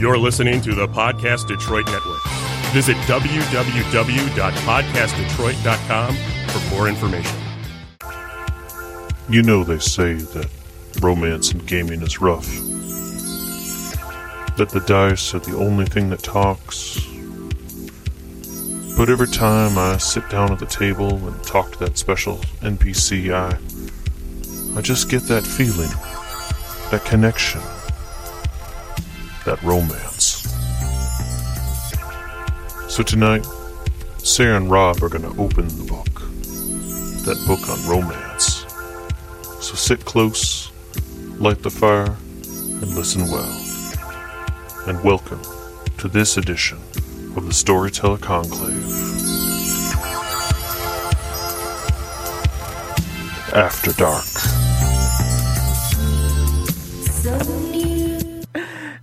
You're listening to the Podcast Detroit Network. Visit www.podcastdetroit.com for more information. You know, they say that romance in gaming is rough. That the dice are the only thing that talks. But every time I sit down at the table and talk to that special NPC, I. I just get that feeling, that connection, that romance. So tonight, Sarah and Rob are going to open the book. That book on romance. So sit close, light the fire, and listen well. And welcome to this edition of the Storyteller Conclave. After Dark.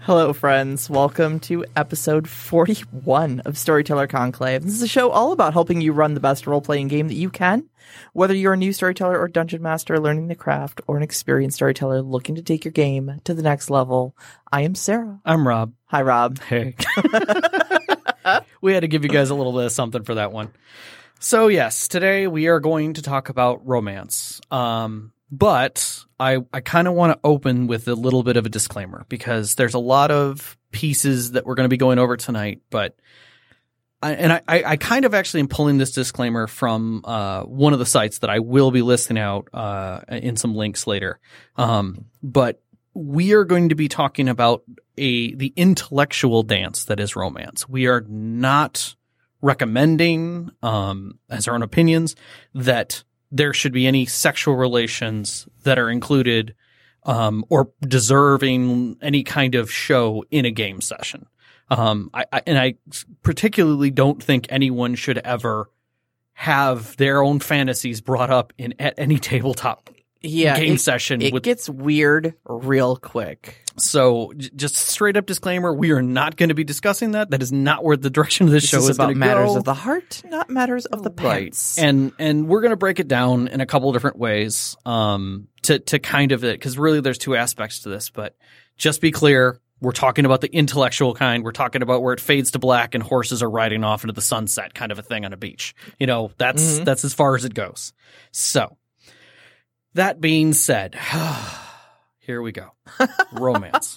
Hello, friends. Welcome to episode 41 of Storyteller Conclave. This is a show all about helping you run the best role playing game that you can. Whether you're a new storyteller or dungeon master learning the craft, or an experienced storyteller looking to take your game to the next level, I am Sarah. I'm Rob. Hi, Rob. Hey. we had to give you guys a little bit of something for that one. So yes, today we are going to talk about romance. Um, but I, I kind of want to open with a little bit of a disclaimer because there's a lot of pieces that we're going to be going over tonight, but I, and I, I kind of actually am pulling this disclaimer from uh, one of the sites that I will be listing out uh, in some links later. Um, but we are going to be talking about a the intellectual dance that is romance. We are not recommending, um, as our own opinions, that there should be any sexual relations that are included um, or deserving any kind of show in a game session. Um, I, I, and I particularly don't think anyone should ever have their own fantasies brought up in at any tabletop Yeah, game it, session. it with, gets weird real quick. so j- just straight up disclaimer: we are not going to be discussing that. That is not where the direction of this, This show is is, about going to matters go. of the heart, not matters of the pants. And and we're gonna break it down in a couple different ways. Um, to to kind of it because really there's two aspects to this, but just be clear. We're talking about the intellectual kind. We're talking about where it fades to black and horses are riding off into the sunset, kind of a thing on a beach. You know, that's Mhm. that's as far as it goes. So, that being said, here we go. Romance.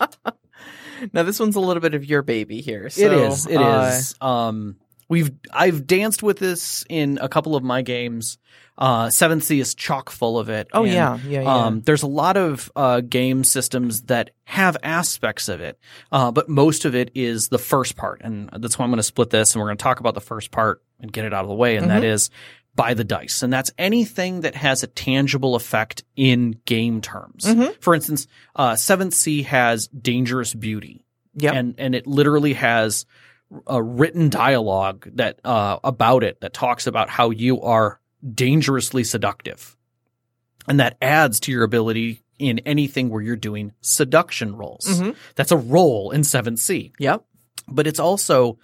now this one's a little bit of your baby here. So, it is. It is. uh, Um, we've I've danced with this in a couple of my games. Uh, Seventh Sea is chock full of it. Oh and, yeah, yeah, yeah. Um, there's a lot of uh, game systems that have aspects of it, uh, but most of it is the first part, and that's why I'm going to split this, and we're going to talk about the first part and get it out of the way, and that Mhm. is by the dice, and that's anything that has a tangible effect in game terms. Mhm. For instance, uh, Seventh Sea has dangerous beauty Yep. and and it literally has a written dialogue that uh, about it that talks about how you are dangerously seductive, and that adds to your ability in anything where you're doing seduction rolls. Mhm. That's a roll in 7C. Yep. but it's also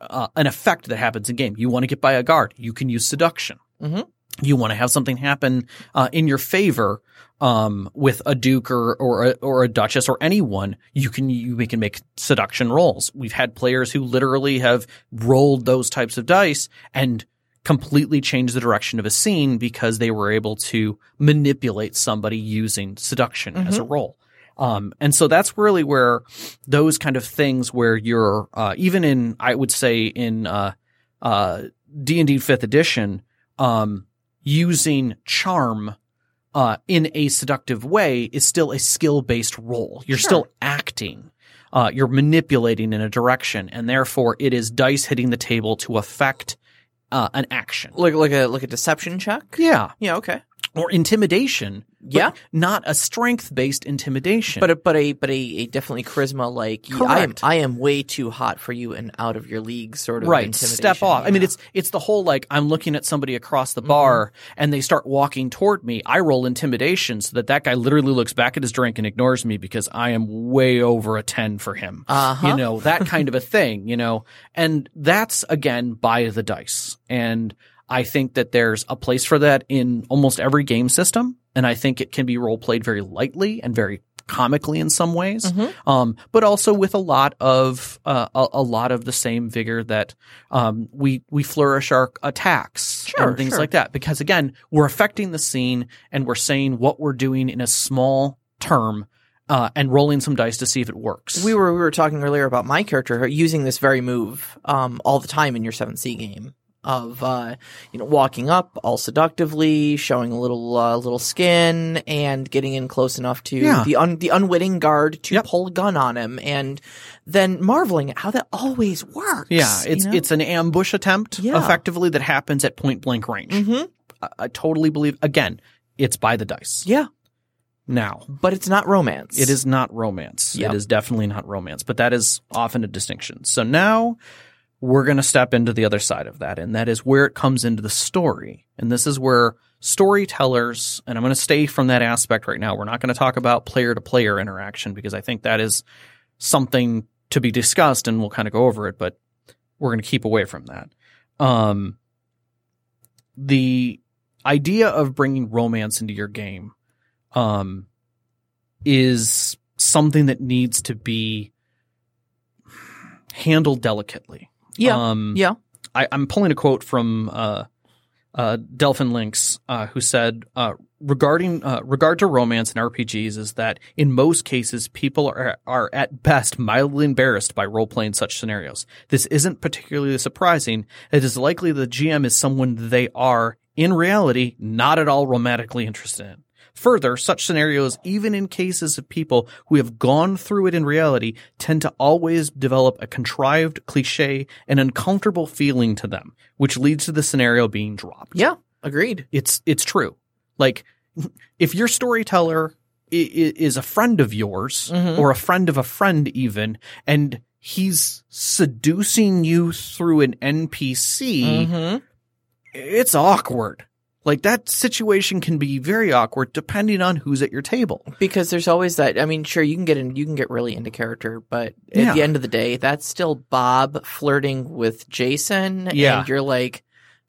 uh, an effect that happens in game. You want to get by a guard, you can use seduction. Mhm. You want to have something happen uh, in your favor um, with a duke or or a, or a duchess or anyone. You can you we can make seduction rolls. We've had players who literally have rolled those types of dice and completely changed the direction of a scene because they were able to manipulate somebody using seduction as a role. Um, and so that's really where those kind of things where you're, uh, even in, I would say in, uh, uh, D&D fifth edition, um, using charm, uh, in a seductive way is still a skill based role. You're still acting. Uh, you're manipulating in a direction and therefore it is dice hitting the table to affect, uh, an action. Like like a like a deception check. Yeah. Yeah. Okay. Or intimidation. Yeah. Not a strength based intimidation. But a, but a but a, a definitely charisma like I am. I am way too hot for you and out of your league sort of right step off i mean it's it's the whole like i'm looking at somebody across Mm-hmm. the bar and they start walking toward me i roll intimidation so that that guy literally looks back at his drink and ignores me because i am way over a 10 for him Uh-huh. you know that kind of a thing you know and that's again by the dice and i think that there's a place for that in almost every game system and i think it can be role played very lightly and very comically in some ways, Mhm. um, but also with a lot of uh, a, a lot of the same vigor that um, we we flourish our attacks Sure, and things sure. like that. Because again, we're affecting the scene and we're saying what we're doing in a small term uh, and rolling some dice to see if it works. We were we were talking earlier about my character using this very move um, all the time in your 7C game of uh, you know walking up all seductively, showing a little uh, little skin, and getting in close enough to Yeah. the un- the unwitting guard to Yep. pull a gun on him, and then marveling at how that always works. yeah, it's you know? it's an ambush attempt Yeah. effectively that happens at point blank range. Mhm. I, I totally believe. Again, it's by the dice. yeah, Now, but it's not romance. It is not romance. Yep. It is definitely not romance, but that is often a distinction. So now we're going to step into the other side of that, and that is where it comes into the story. And this is where storytellers, and I'm going to stay from that aspect right now. We're not going to talk about player to player interaction because I think that is something to be discussed and we'll kind of go over it, but we're going to keep away from that. Um, the idea of bringing romance into your game, um, is something that needs to be handled delicately. Yeah, Um, yeah. I, I'm pulling a quote from uh, uh, Delphin Links, uh, who said, uh, regarding uh, regard to romance in RPGs, is that in most cases people are are at best mildly embarrassed by role playing such scenarios. This isn't particularly surprising. It is likely the GM is someone they are in reality not at all romantically interested in. Further, such scenarios, even in cases of people who have gone through it in reality, tend to always develop a contrived, cliche, and uncomfortable feeling to them, which leads to the scenario being dropped. Yeah, agreed. It's it's true. Like if your storyteller is a friend of yours Mhm. or a friend of a friend even and he's seducing you through an NPC, Mhm. it's awkward. Like that situation can be very awkward depending on who's at your table. Because there's always that. I mean, sure, you can get in, you can get really into character, but Yeah. at the end of the day, that's still Bob flirting with Jason. Yeah. and you're like,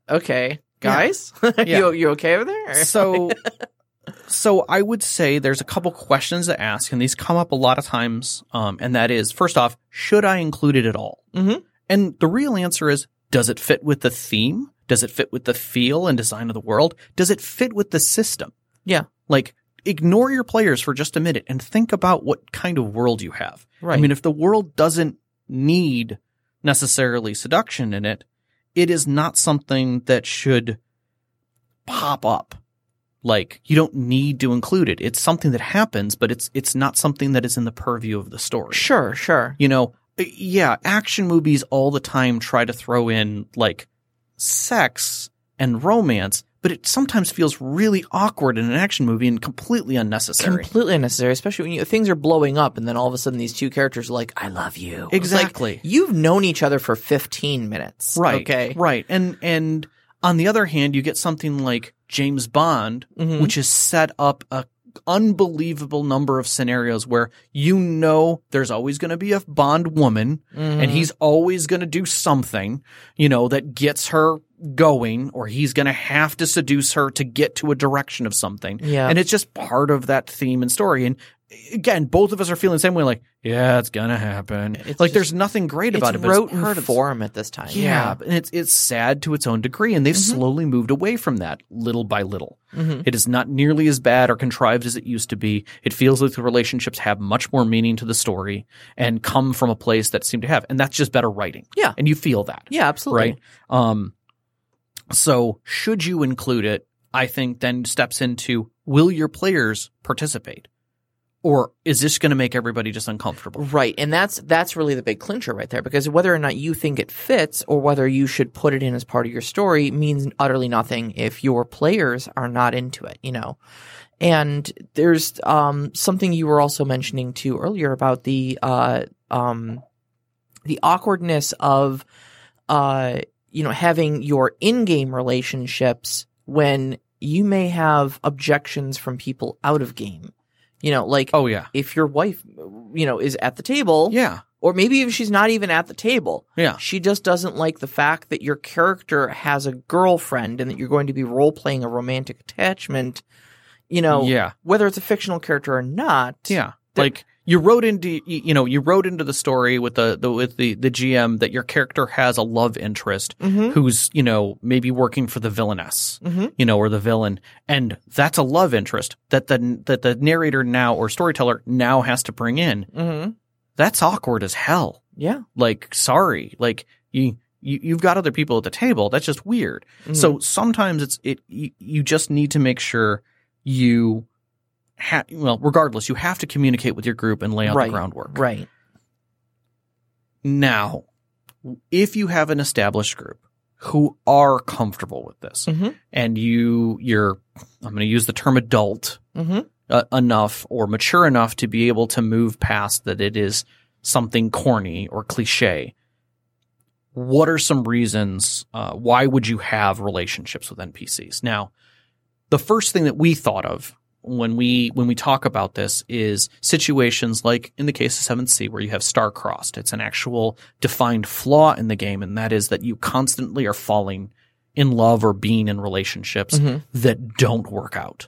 okay, guys, Yeah. you you okay over there? So so I would say there's a couple questions to ask and these come up a lot of times um and that is first off, should I include it at all? Mhm. And the real answer is does it fit with the theme? Does it fit with the feel and design of the world? Does it fit with the system? Yeah. Like ignore your players for just a minute and think about what kind of world you have. right. I mean, if the world doesn't need necessarily seduction in it, it is not something that should pop up. Like you don't need to include it. It's something that happens, but it's it's not something that is in the purview of the story. sure, sure. You know, yeah, action movies all the time try to throw in like sex and romance, but it sometimes feels really awkward in an action movie and completely unnecessary. Completely unnecessary, especially when you, things are blowing up, and then all of a sudden these two characters are like, "I love you." It's like, Exactly. you've known each other for 15 minutes, Right. Okay. Right. And and on the other hand, you get something like James Bond, Mhm. which has set up a unbelievable number of scenarios where you know there's always going to be a Bond woman and Mhm. he's always going to do something, you know, that gets her going or he's going to have to seduce her to get to a direction of something. Yeah. And it's just part of that theme and story. And again, both of us are feeling the same way like, yeah, it's to happen. It's like just- there's nothing great about it, but rote it's part form at this time. yeah, and it's it's sad to its own degree, and they've Mhm. slowly moved away from that little by little. Mhm. It is not nearly as bad or contrived as it used to be. It feels like the relationships have much more meaning to the story and come from a place that seem to have, and that's just better writing. Yeah. and you feel that, Yeah, absolutely. right? Um, so should you include it? I think then steps into will your players participate, or is this going to make everybody just uncomfortable? Right. And that's that's really the big clincher right there because whether or not you think it fits or whether you should put it in as part of your story means utterly nothing if your players are not into it, you know. And there's um something you were also mentioning too earlier about the uh um the awkwardness of uh you know having your in-game relationships when you may have objections from people out of game. You know, like Oh yeah, if your wife, you know, is at the table, yeah, or maybe if she's not even at the table, yeah. she just doesn't like the fact that your character has a girlfriend and that you're going to be role playing a romantic attachment, you know, yeah, whether it's a fictional character or not, yeah. Like you wrote into you know you wrote into the story with the, the with the the GM that your character has a love interest Mm-hmm. who's you know maybe working for the villainess, you know, or the villain, and that's a love interest that the that the narrator now or storyteller now has to bring in. Mm-hmm. That's awkward as hell. Yeah. Like sorry, like you. You, you've got other people at the table. That's just weird. So sometimes it's it. You, you just need to make sure you ha- well, regardless, you have to communicate with your group and lay out Right. the groundwork. Right. Now, if you have an established group who are comfortable with this Mhm. and you you're I'm going to use the term adult Mm-hmm. uh, enough or mature enough to be able to move past that it is something corny or cliche. What are some reasons uh, why would you have relationships with NPCs? Now, the first thing that we thought of when we when we talk about this is situations like in the case of Seventh Sea where you have star-crossed. It's an actual defined flaw in the game, and that is that you constantly are falling in love or being in relationships Mhm. that don't work out.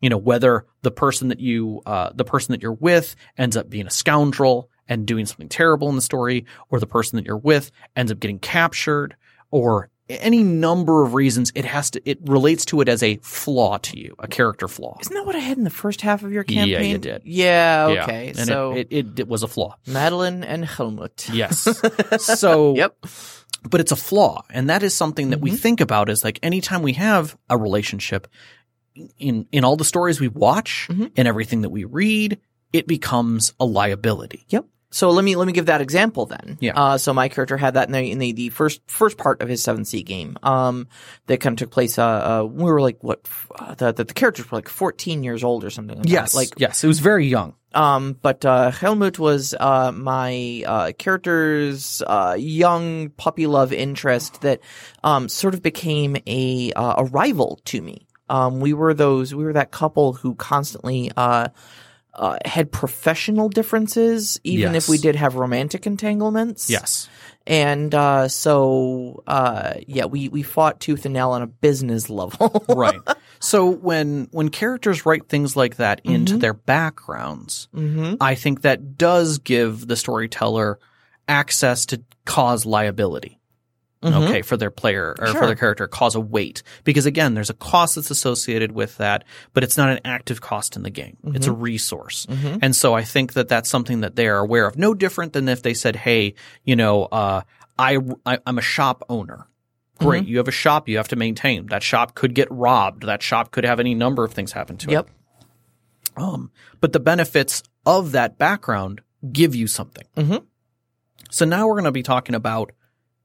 You know, whether the person that you uh, the person that you're with ends up being a scoundrel and doing something terrible in the story, or the person that you're with ends up getting captured, or any number of reasons it has to it relates to it as a flaw to you, a character flaw. Isn't that what I had in the first half of your campaign Yeah, you did. Yeah. Yeah. Okay. And so it, it, it, it was a flaw. Madeline and Helmut. Yes. so Yep. but it's a flaw. And that is something that we Mhm. think about is like anytime we have a relationship in, in all the stories we watch Mhm. and everything that we read, it becomes a liability. Yep. So let me let me give that example then. Yeah. Uh, so my character had that in the in the, the first first part of his seven C game. Um, that kind of took place. Uh, uh we were like what uh, the, the the characters were like fourteen years old or something. Like Yes. That. Like yes. It was very young. um, but uh, Helmut was uh, my uh, character's uh, young puppy love interest that um, sort of became a uh, a rival to me. Um, we were those we were that couple who constantly uh, uh, had professional differences, even Yes. if we did have romantic entanglements. Yes. and uh, so uh, yeah, we we fought tooth and nail on a business level. right. So when when characters write things like that into their backgrounds, hmm I think that does give the storyteller access to cause liability. Mhm. Okay, for their player or for their character, cause a weight because again, there's a cost that's associated with that, but it's not an active cost in the game. It's a resource, Mhm. and so I think that that's something that they are aware of. No different than if they said, "Hey, you know, uh, I, I I'm a shop owner." Great, Mm-hmm. you have a shop you have to maintain. That shop could get robbed. That shop could have any number of things happen to it. Yep. Um, but the benefits of that background give you something. Mhm. So now we're going to be talking about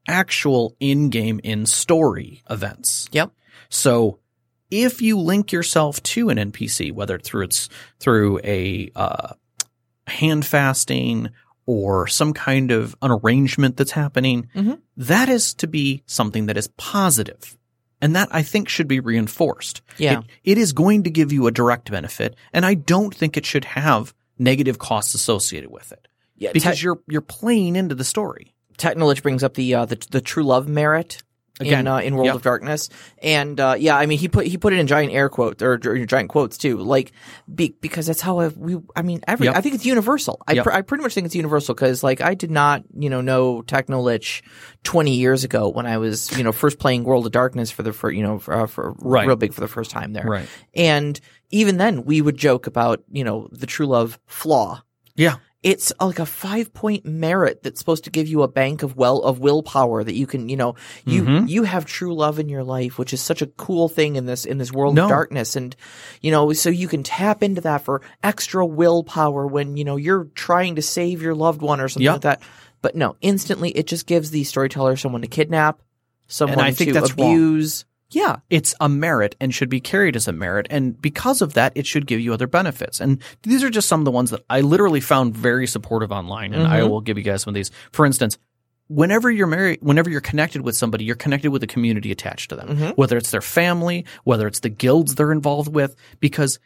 actual in-game in-story events. Yep. So if you link yourself to an NPC, whether through it's through a uh, hand fasting or some kind of an arrangement that's happening, Mhm. that is to be something that is positive. And that I think should be reinforced. Yeah. It, it is going to give you a direct benefit, and I don't think it should have negative costs associated with it Yeah, because you're you're playing into the story. Technolich brings up the uh, the the true love merit Again, in uh, in World yep. of Darkness, and uh, yeah, I mean he put he put it in giant air quotes or, or giant quotes too, like be, because that's how I, we. I mean, every Yep. I think it's universal. I Yep. pr- I pretty much think it's universal because like I did not you know know Technolich twenty years ago when I was you know first playing World of Darkness for the for you know for, uh, for Right. real big for the first time there, Right. and even then we would joke about you know the true love flaw Yeah. It's like a five point merit that's supposed to give you a bank of well of willpower that you can you know you Mhm. you have true love in your life which is such a cool thing in this in this world No. of darkness and you know so you can tap into that for extra willpower when you know you're trying to save your loved one or something Yep. like that but no instantly it just gives the storyteller someone to kidnap someone I think to that's wrong. Yeah It's a merit and should be carried as a merit. And because of that, it should give you other benefits. And these are just some of the ones that I literally found very supportive online. And I Mhm. will give you guys some of these. For instance, whenever you're married, whenever you're connected with somebody, you're connected with a community attached to them, Mhm. whether it's their family, whether it's the guilds they're involved with, because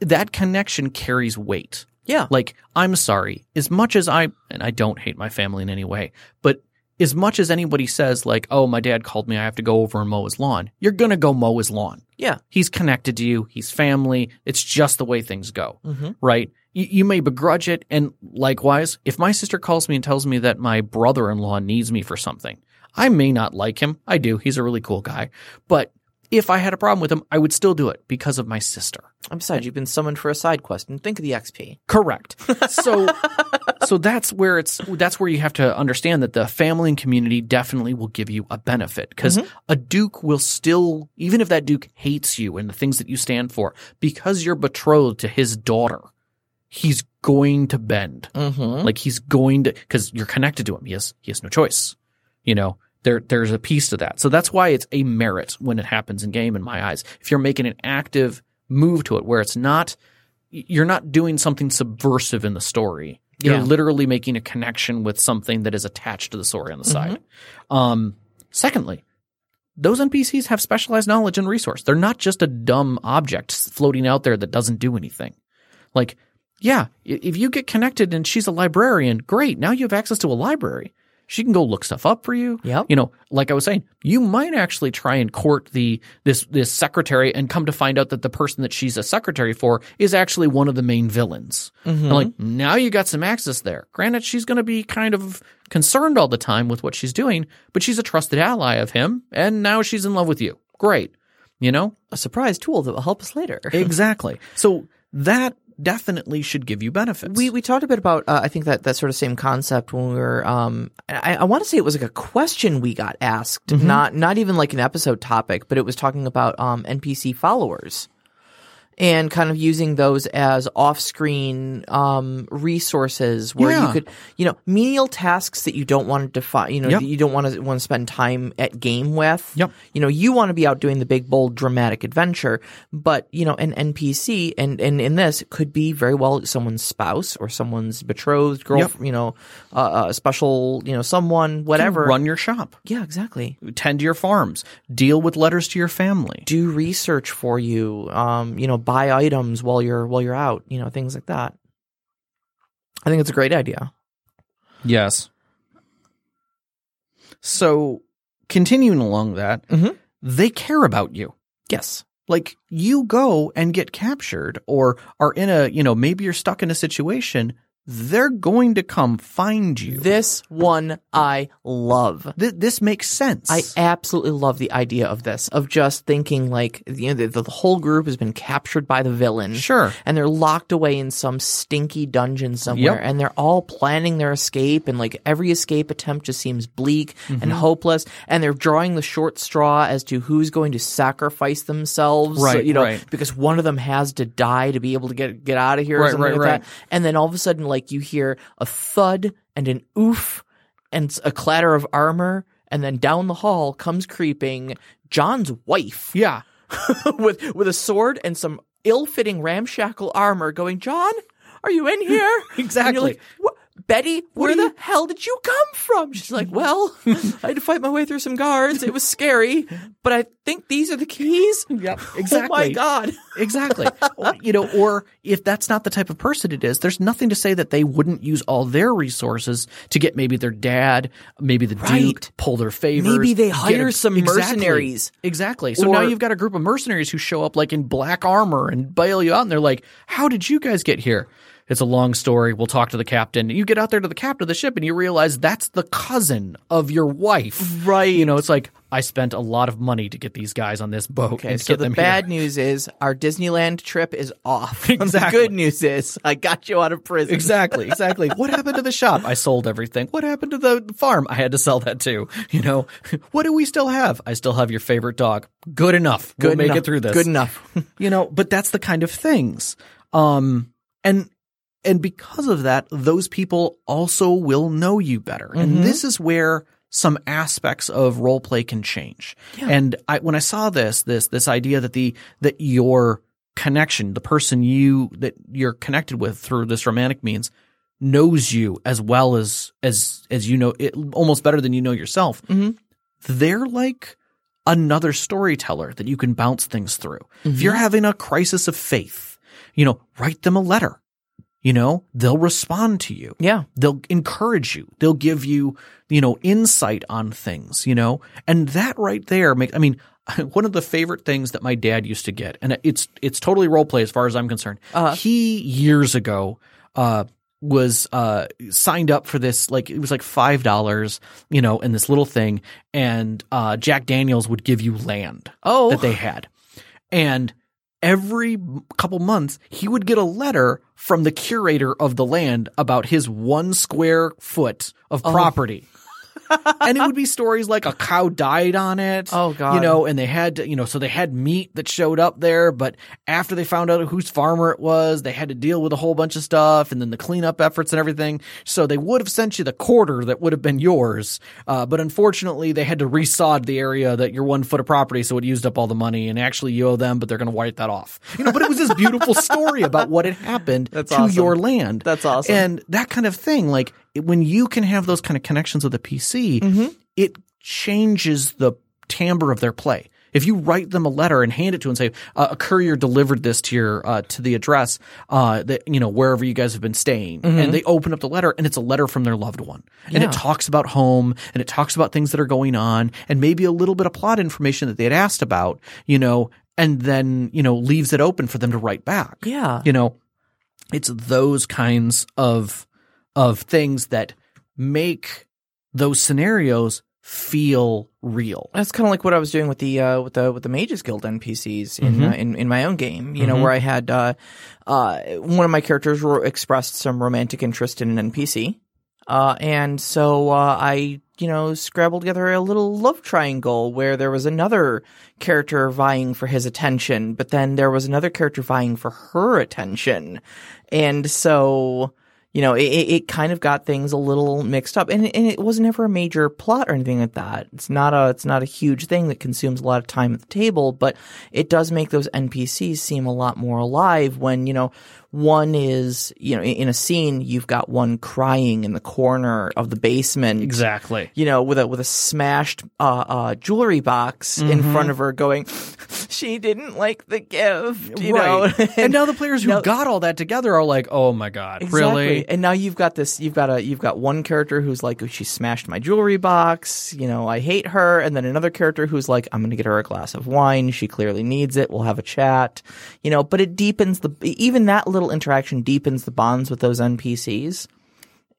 that connection carries weight. yeah Like, I'm sorry, as much as I, and I don't hate my family in any way, but as much as anybody says like, "Oh, my dad called me, I have to go over and mow his lawn," you're gonna go mow his lawn. Yeah. He's connected to you. He's family. It's just the way things go, Mhm. right? You, you may begrudge it, and likewise, if my sister calls me and tells me that my brother-in-law needs me for something, I may not like him. I do. He's a really cool guy, but if I had a problem with him, I would still do it because of my sister. I'm besides, you've been summoned for a side quest, and think of the XP. Correct. So so that's where it's that's where you have to understand that the family and community definitely will give you a benefit because a duke will still even if that duke hates you and the things that you stand for because you're betrothed to his daughter he's going to bend. Mm-hmm. like he's going to because you're connected to him. He has he has no choice you know? There there's a piece to that. So that's why it's a merit when it happens in game in my eyes. If you're making an active move to it where it's not you're not doing something subversive in the story you're Yeah. literally making a connection with something that is attached to the story on the side um secondly those npcs have specialized knowledge and resource they're not just a dumb object floating out there that doesn't do anything like yeah, if you get connected and she's a librarian, great. Now you have access to a library. She can go look stuff up for you. Yep. You know, like I was saying, you might actually try and court the this this secretary and come to find out that the person that she's a secretary for is actually one of the main villains. Mm-hmm. And like now you got some access there. Granted, she's going to be kind of concerned all the time with what she's doing, but she's a trusted ally of him, and now she's in love with you. Great. You know, A surprise tool that will help us later. exactly. So that definitely should give you benefits. We we talked a bit about uh, I think that that sort of same concept when we were um I, I want to say it was like a question we got asked not not even like an episode topic but it was talking about um NPC followers and kind of using those as off-screen um, resources where Yeah. you could, you know, menial tasks that you don't want to define, you know, Yep. you don't want to want to spend time at game with. Yep. You know, you want to be out doing the big, bold, dramatic adventure, but you know, an NPC and and in this could be very well someone's spouse or someone's betrothed girl, Yep. you know, uh, a special, you know, someone, whatever. Run your shop, Yeah, exactly. tend to your farms, deal with letters to your family. do research for you um you know buy items while you're while you're out you know things like that i think it's a great idea Yes. So, continuing along that, Mhm. they care about you. yes Like you go and get captured or are in a, you know, maybe you're stuck in a situation, they're going to come find you. this one i love Th- this makes sense. I absolutely love the idea of this, of just thinking like you know the, the whole group has been captured by the villain, Sure. and they're locked away in some stinky dungeon somewhere, Yep. and they're all planning their escape, and like every escape attempt just seems bleak Mm-hmm. and hopeless, and they're drawing the short straw as to who's going to sacrifice themselves, Right, You know, right. because one of them has to die to be able to get get out of here, or Right, something right, like right. that. And then all of a sudden, like you hear a thud and an oof and a clatter of armor, and then down the hall comes creeping John's wife Yeah. with with a sword and some ill-fitting ramshackle armor, going, "John, are you in here?" Exactly. like? Betty, where the hell did you come from? She's like, well, I had to fight my way through some guards. It was scary, but I think these are the keys. Yep. Exactly. Oh my god. Exactly. Or, you know, or if that's not the type of person it is, there's nothing to say that they wouldn't use all their resources to get maybe their dad, maybe the Right. duke, pull their favors. Maybe they hire some mercenaries. Exactly. So now you've got a group of mercenaries who show up like in black armor and bail you out, and they're like, "How did you guys get here?" It's a long story. We'll talk to the captain. You get out there to the captain of the ship, and you realize that's the cousin of your wife. Right. You know, it's like I spent a lot of money to get these guys on this boat. Okay, and so the bad here. news is our Disneyland trip is off. the good news is I got you out of prison. Exactly, exactly. what happened to the shop? I sold everything. What happened to the farm? I had to sell that too. You know, what do we still have? I still have your favorite dog. Good enough. Good we'll make enough. it through this. Good enough. You know, but that's the kind of things. Um, and and because of that, those people also will know you better. And this is where some aspects of role play can change. And I, when I saw this, this, this idea that the, that your connection, the person you, that you're connected with through this romantic means knows you as well as, as, as you know, it, almost better than you know yourself. Mhm. They're like another storyteller that you can bounce things through. If you're having a crisis of faith, you know, write them a letter you know, they'll respond to you. Yeah. They'll encourage you. They'll give you, you know, insight on things, you know, and that right there makes, I mean, one of the favorite things that my dad used to get, and it's, it's totally role play as far as I'm concerned. He years ago, uh, was uh signed up for this like it was like five dollars you know in this little thing and uh jack daniels would give you land Oh. that they had and every couple months he would get a letter from the curator of the land about his one square foot of oh. property and it would be stories like a cow died on it. Oh, God. You know, and they had, to- you know, so they had meat that showed up there, but after they found out whose farmer it was, they had to deal with a whole bunch of stuff and then the cleanup efforts and everything. So they would have sent you the quarter that would have been yours. Uh, but unfortunately, they had to resod the area that your one foot of property, so it used up all the money. And actually, you owe them, but they're going to wipe that off. You know, but it was this beautiful story about what had happened That's to awesome. your land. That's awesome. And that kind of thing, like it- when you can have those kind of connections with a PC, Mm-hmm. it changes the timbre of their play. If you write them a letter and hand it to them and say, uh, "A courier delivered this to your uh, to the address uh, that you know wherever you guys have been staying," and they open up the letter and it's a letter from their loved one, and Mm-hmm. It talks about home and it talks about things that are going on and maybe a little bit of plot information that they had asked about, you know, and then you know leaves it open for them to write back Yeah. you know it's those kinds of of things that make those scenarios feel real. That's kind of like what I was doing with the uh, with the with the Mages Guild NPCs in uh, in in my own game. You know, where I had uh, uh, one of my characters ro- expressed some romantic interest in an NPC, uh, and so uh, I you know scrabbled together a little love triangle where there was another character vying for his attention, but then there was another character vying for her attention, and so you know, it, it kind of got things a little mixed up, and and it wasn't ever a major plot or anything like that. It's not a it's not a huge thing that consumes a lot of time at the table, but it does make those NPCs seem a lot more alive when you know one is you know in, a scene you've got one crying in the corner of the basement, exactly you know, with a with a smashed uh, uh, jewelry box in front of her, going, she didn't like the gift, you right know, and now the players who Now- got all that together are like oh my god Exactly. really And now you've got this. You've got a. You've got one character who's like, "Oh, she smashed my jewelry box. You know, I hate her. And then another character who's like, I'm going to get her a glass of wine. She clearly needs it. We'll have a chat. You know, but it deepens the. Even that little interaction deepens the bonds with those NPCs.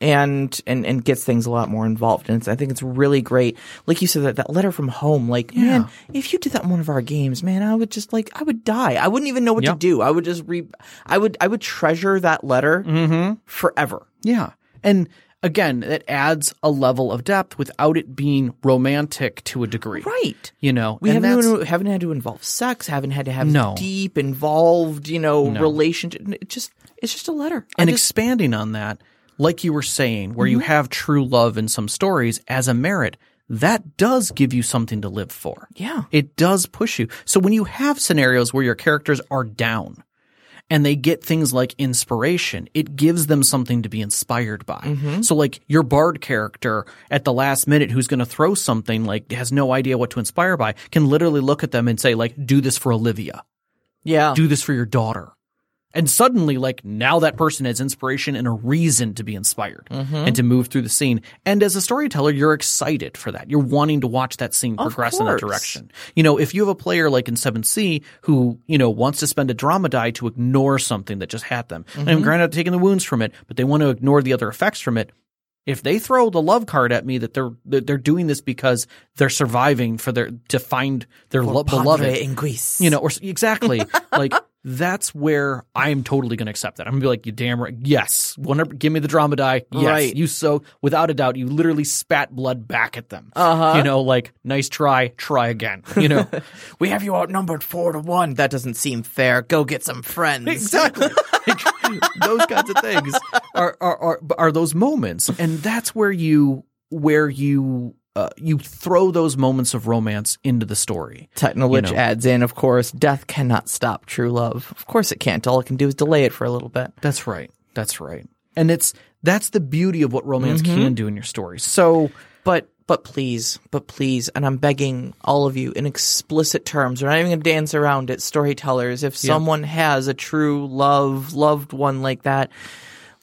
And, and and gets things a lot more involved, and it's, I think it's really great. Like you said, that that letter from home, like man, if you did that in one of our games, man, I would just like I would die. I wouldn't even know what Yeah. to do. I would just re, I would I would treasure that letter Mm-hmm. forever. yeah and again it adds a level of depth without it being romantic to a degree Right. you know We and haven't, even- haven't had to involve sex, haven't had to have No. deep involved, you know, No. relationship. It just it's just a letter. I and just, expanding on that, like you were saying, where you Mm-hmm. have true love in some stories as a merit, that does give you something to live for. yeah. It does push you. So when you have scenarios where your characters are down and they get things like inspiration, it gives them something to be inspired by. Mm-hmm. So like your bard character at the last minute who's going to throw something like has no idea what to inspire by can literally look at them and say like do this for Olivia Yeah. do this for your daughter. And suddenly, like, now that person has inspiration and a reason to be inspired Mm-hmm. and to move through the scene. And as a storyteller, you're excited for that. You're wanting to watch that scene progress in that direction. You know, if you have a player like in 7C who, you know, wants to spend a drama die to ignore something that just had them, Mm-hmm. and granted, taking the wounds from it, but they want to ignore the other effects from it. If they throw the love card at me that they're that they're doing this because they're surviving for their to find their lo- beloved, in Greece, you know, or exactly like that's where I'm totally going to accept that. I'm going to be like, you damn right. Yes. Wanna, give me the drama die. Yes. Right. You so, without a doubt, you literally spat blood back at them. Uh-huh. You know, like, nice try, try again. You know, we have you outnumbered four to one. That doesn't seem fair. Go get some friends. exactly. Those kinds of things are, are, are, are those moments. And that's where you, where you, uh, you throw those moments of romance into the story. Technolich know. adds in, of course, death cannot stop true love. Of course it can't. All it can do is delay it for a little bit. That's right. That's right. And it's that's the beauty of what romance Mm-hmm. can do in your stories. So But but please, but please, and I'm begging all of you in explicit terms. We're not even going to dance around it. Storytellers, if someone has a true love, loved one like that,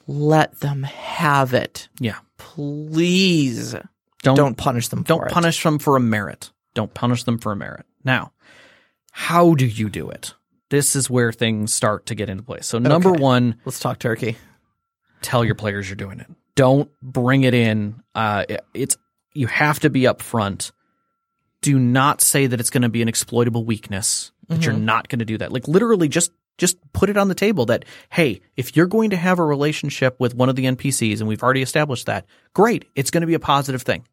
let them have it. Yeah. Please Don't don't punish them don't for it. punish them for a merit. Don't punish them for a merit. Now, how do you do it? This is where things start to get into place. So number Okay. one, Let's talk turkey. tell your players you're doing it. Don't bring it in. Uh, it- it's you have to be upfront. Do not say that it's going to be an exploitable weakness. That you're not going to do that. Like literally, just just put it on the table that hey, if you're going to have a relationship with one of the NPCs, and we've already established that, great. It's going to be a positive thing.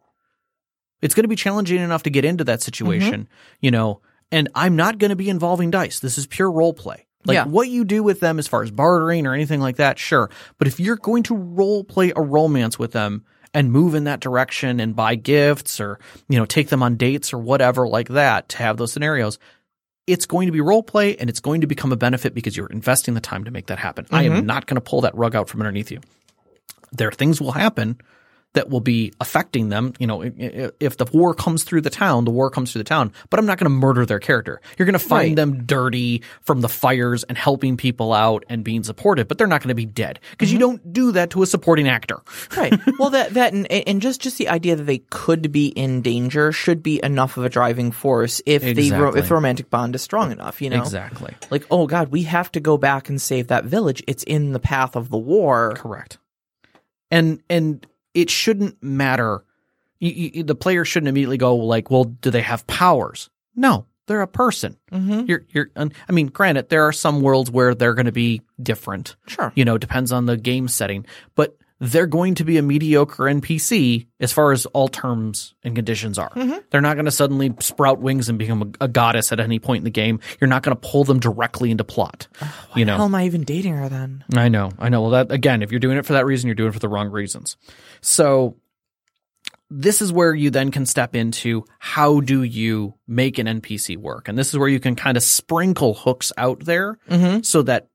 It's going to be challenging enough to get into that situation, mm-hmm. you know. And I'm not going to be involving dice. This is pure role play. Like Yeah. what you do with them as far as bartering or anything like that, sure. But if you're going to role play a romance with them and move in that direction and buy gifts or, you know, take them on dates or whatever like that to have those scenarios, it's going to be role play and it's going to become a benefit because you're investing the time to make that happen. I am mm-hmm. not going to pull that rug out from underneath you. There things will happen that will be affecting them. You know, if the war comes through the town, the war comes through the town, but I'm not going to murder their character. You're going to find Right. them dirty from the fires and helping people out and being supportive, but they're not going to be dead because you mm-hmm. don't do that to a supporting actor. right. Well, that that and, and just just the idea that they could be in danger should be enough of a driving force if the ro- if the romantic bond is strong enough. You know, Exactly. Like, oh God, we have to go back and save that village. It's in the path of the war. Correct. And and it shouldn't matter. You, you, the player shouldn't immediately go like, "Well, do they have powers?" No, they're a person. Mm-hmm. You're you're. I mean, granted, there are some worlds where they're going to be different. Sure. You know, depends on the game setting, but they're going to be a mediocre NPC as far as all terms and conditions are. Mm-hmm. They're not going to suddenly sprout wings and become a, a goddess at any point in the game. You're not going to pull them directly into plot. you know, How am I even dating her then? I know, I know. Well, that again, if you're doing it for that reason, you're doing it for the wrong reasons. So this is where you then can step into how do you make an NPC work, and this is where you can kind of sprinkle hooks out there so that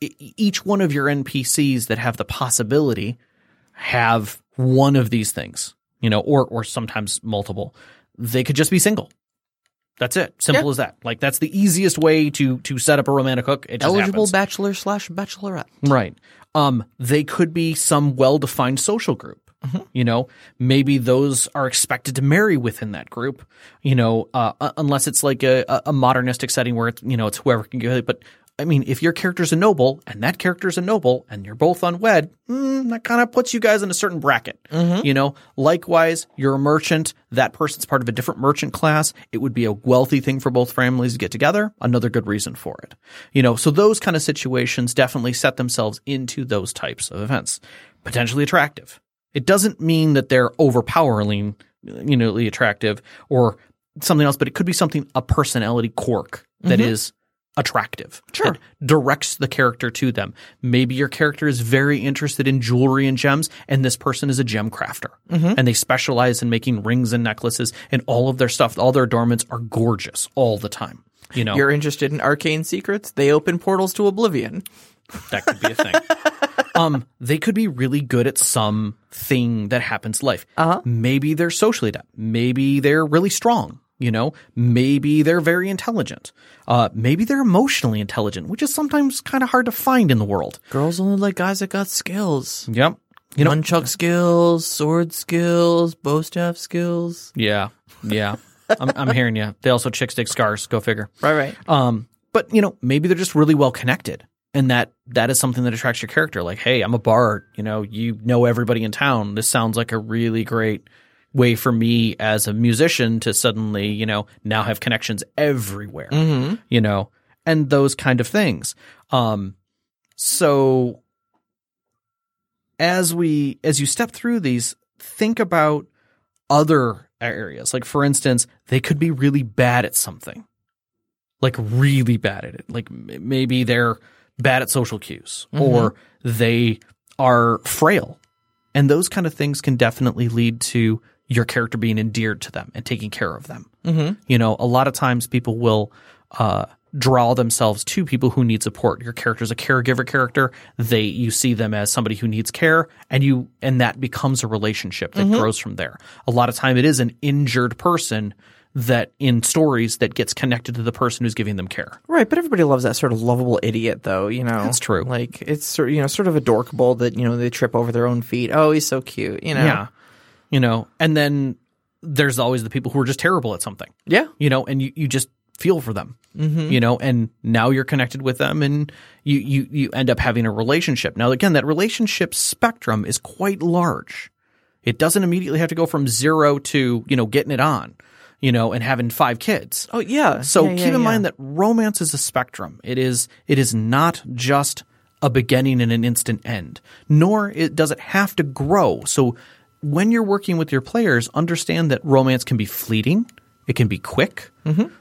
each one of your NPCs that have the possibility have one of these things, you know, or or sometimes multiple. They could just be single. That's it. Simple as that. Like that's the easiest way to to set up a romantic hook. It just Eligible happens. bachelor slash bachelorette. Right. Um, they could be some well-defined social group. You know, maybe those are expected to marry within that group. You know, uh, unless it's like a, a a modernistic setting where it's you know it's whoever can get it. But I mean, if your character's a noble and that character's a noble and you're both unwed, mm, that kind of puts you guys in a certain bracket. You know, likewise, you're a merchant. That person's part of a different merchant class. It would be a wealthy thing for both families to get together. Another good reason for it. You know, so those kind of situations definitely set themselves into those types of events. Potentially attractive. It doesn't mean that they're overpoweringly, you know, attractive or something else, but it could be something a personality quirk that is attractive. Sure. Directs the character to them. Maybe your character is very interested in jewelry and gems, and this person is a gem crafter. And they specialize in making rings and necklaces, and all of their stuff, all their adornments are gorgeous all the time. You know, You're interested in arcane secrets? They open portals to oblivion. that could be a thing. um, they could be really good at some thing that happens in life. Uh-huh. Maybe they're socially adept. Maybe they're really strong. You know, maybe they're very intelligent. Uh, maybe they're emotionally intelligent, which is sometimes kind of hard to find in the world. Girls only like guys that got skills. Yep. You know, Nunchuck skills, sword skills, bow staff skills. yeah, yeah. I'm, I'm hearing you. They also chick stick scars. Go figure. Right, right. Um, but you know, maybe they're just really well connected, and that that is something that attracts your character. Like, hey, I'm a bard. You know, you know everybody in town. This sounds like a really great way for me as a musician to suddenly, you know, now have connections everywhere. You know, and those kind of things. Um, so as we as you step through these, think about other areas. Like for instance, they could be really bad at something. Like really bad at it. Like m- maybe they're bad at social cues or they are frail. And those kind of things can definitely lead to your character being endeared to them and taking care of them. Mm-hmm. You know, a lot of times people will uh, draw themselves to people who need support. Your character is a caregiver character. They you see them as somebody who needs care, and you and that becomes a relationship that grows from there. A lot of time, it is an injured person that in stories that gets connected to the person who's giving them care. Right, but everybody loves that sort of lovable idiot, though. You know, That's true. Like it's sort you know sort of adorable that you know they trip over their own feet. Oh, he's so cute. You know, Yeah. You know, and then there's always the people who are just terrible at something. yeah, you know, and you, you just feel for them, mm-hmm. you know, and now you're connected with them and you, you, you end up having a relationship. Now, again, that relationship spectrum is quite large. It doesn't immediately have to go from zero to, you know, getting it on, you know, and having five kids. Oh yeah. So Yeah, yeah, keep in yeah. mind that romance is a spectrum. It is it is not just a beginning and an instant end, nor it does it have to grow. So when you're working with your players, understand that romance can be fleeting. It can be quick.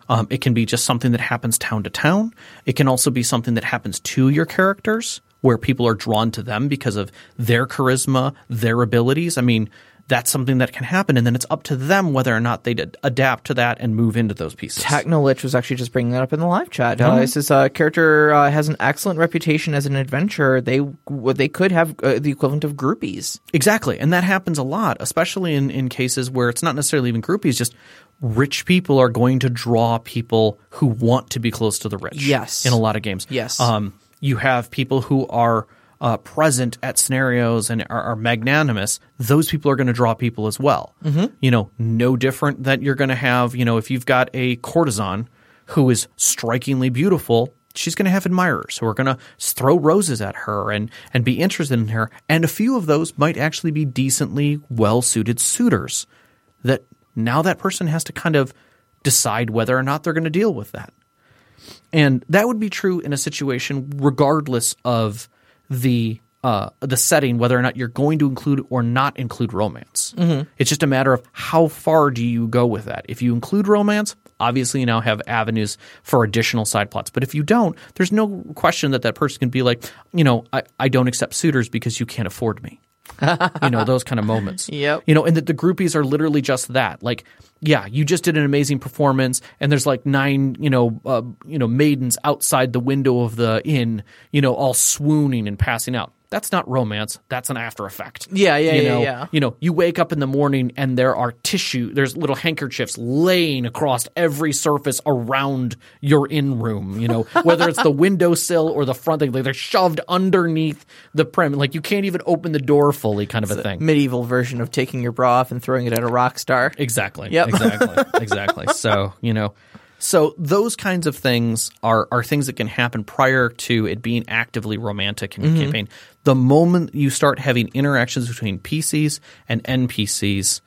Um, it can be just something that happens town to town. It can also be something that happens to your characters, where people are drawn to them because of their charisma, their abilities. I mean, that's something that can happen, and then it's up to them whether or not they adapt to that and move into those pieces. Technolich was actually just bringing that up in the live chat. Oh. Uh, it says uh, character uh, has an excellent reputation as an adventurer. They they could have uh, the equivalent of groupies. Exactly. And that happens a lot, especially in, in cases where it's not necessarily even groupies, just rich people are going to draw people who want to be close to the rich. Yes. In a lot of games. Yes. Um, you have people who are uh, present at scenarios and are, are magnanimous. Those people are going to draw people as well. Mm-hmm. You know, no different that you're going to have, you know, if you've got a courtesan who is strikingly beautiful, she's going to have admirers who are going to throw roses at her and and be interested in her and a few of those might actually be decently well suited suitors that now that person has to kind of decide whether or not they're going to deal with that and that would be true in a situation regardless of the uh, the setting, whether or not you're going to include or not include romance. It's just a matter of how far do you go with that. If you include romance, obviously you now have avenues for additional side plots. But if you don't, there's no question that that person can be like, you know, I, I don't accept suitors because you can't afford me. You know, those kind of moments. Yep. You know, and that the groupies are literally just that. Like, yeah, you just did an amazing performance, and there's like nine, you know, uh, you know, maidens outside the window of the inn, you know, all swooning and passing out. That's not romance. That's an after effect. Yeah, yeah, you yeah, know, yeah. You know, you wake up in the morning and there are tissue, there's little handkerchiefs laying across every surface around your in room. You know, whether it's the windowsill or the front thing, like they're shoved underneath the prim. Like you can't even open the door fully, kind of a thing. Medieval version of taking your bra off and throwing it at a rock star. Exactly. Yep. Exactly. exactly. So, you know, so those kinds of things are are things that can happen prior to it being actively romantic in your campaign. The moment you start having interactions between PCs and NPCs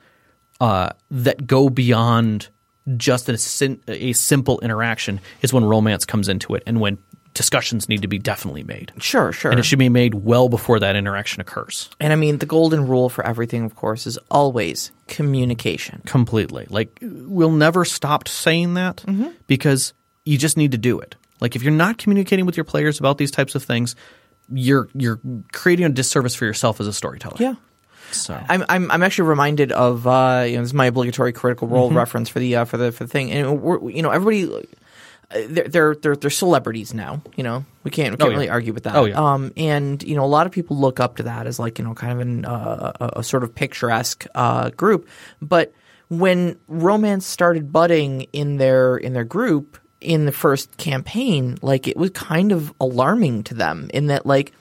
uh, that go beyond just a, a simple interaction is when romance comes into it and when discussions need to be definitely made. Sure, sure. And it should be made well before that interaction occurs. And I mean, the golden rule for everything, of course, is always communication. completely. Like we'll never stop saying that Mm-hmm. because you just need to do it. Like if you're not communicating with your players about these types of things, you're you're creating a disservice for yourself as a storyteller. Yeah. So I'm I'm I'm actually reminded of uh, you know this is my obligatory critical role reference for the uh, for the for the thing, and you know everybody. They're, they're they're they're celebrities now. You know we can't we can't Oh, yeah. really argue with that. Oh, yeah. Um, and you know a lot of people look up to that as like you know kind of an uh, a, a sort of picturesque uh, group. But when romance started budding in their in their group in the first campaign, like it was kind of alarming to them in that like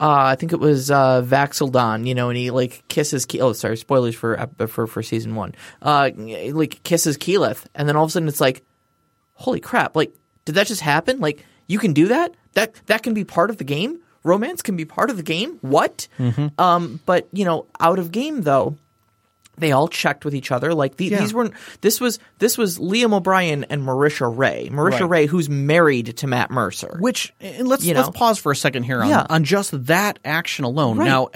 uh, I think it was uh, Vax'ildan, you know, and he like kisses. Ke- oh, sorry, spoilers for for for season one. Uh, like kisses Keyleth, and then all of a sudden it's like, holy crap! Like, did that just happen? Like, you can do that? That that can be part of the game. Romance can be part of the game. What? Um, but you know, out of game though, they all checked with each other. Like the, Yeah. these weren't. This was this was Liam O'Brien and Marisha Ray. Marisha Right. Ray, who's married to Matt Mercer. which and let's let's know? pause for a second here on, Yeah. on just that action alone. Right. Now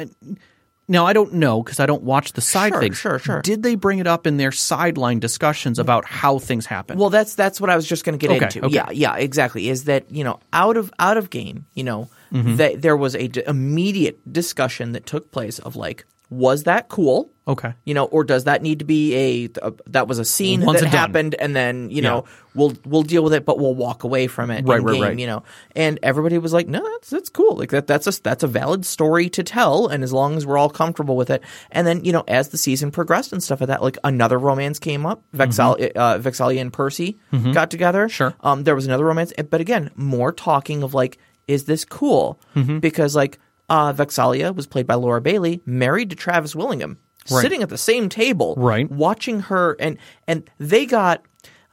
now I don't know because I don't watch the side Sure, things. sure, sure. Did they bring it up in their sideline discussions about how things happen? Well, that's that's what I was just going to get Okay, into. okay. Yeah, yeah, exactly. Is that you know out of out of game, you know, Mm-hmm. that there was a d- immediate discussion that took place of like was that cool? Okay. You know, or does that need to be a, a that was a scene Once that and done. happened, and then you know we'll we'll deal with it, but we'll walk away from it. Right, in right, game, right. You know, and everybody was like, "No, that's that's cool. Like that that's a that's a valid story to tell, and as long as we're all comfortable with it." And then you know, as the season progressed and stuff like that, like another romance came up. Vexal uh, Vex'ahlia and Percy got together. Mm-hmm. Sure. Um, there was another romance, but again, more talking of like, is this cool? Mm-hmm. Because like, uh, Vex'ahlia was played by Laura Bailey, married to Travis Willingham, Right. sitting at the same table, Right. watching her, and and they got.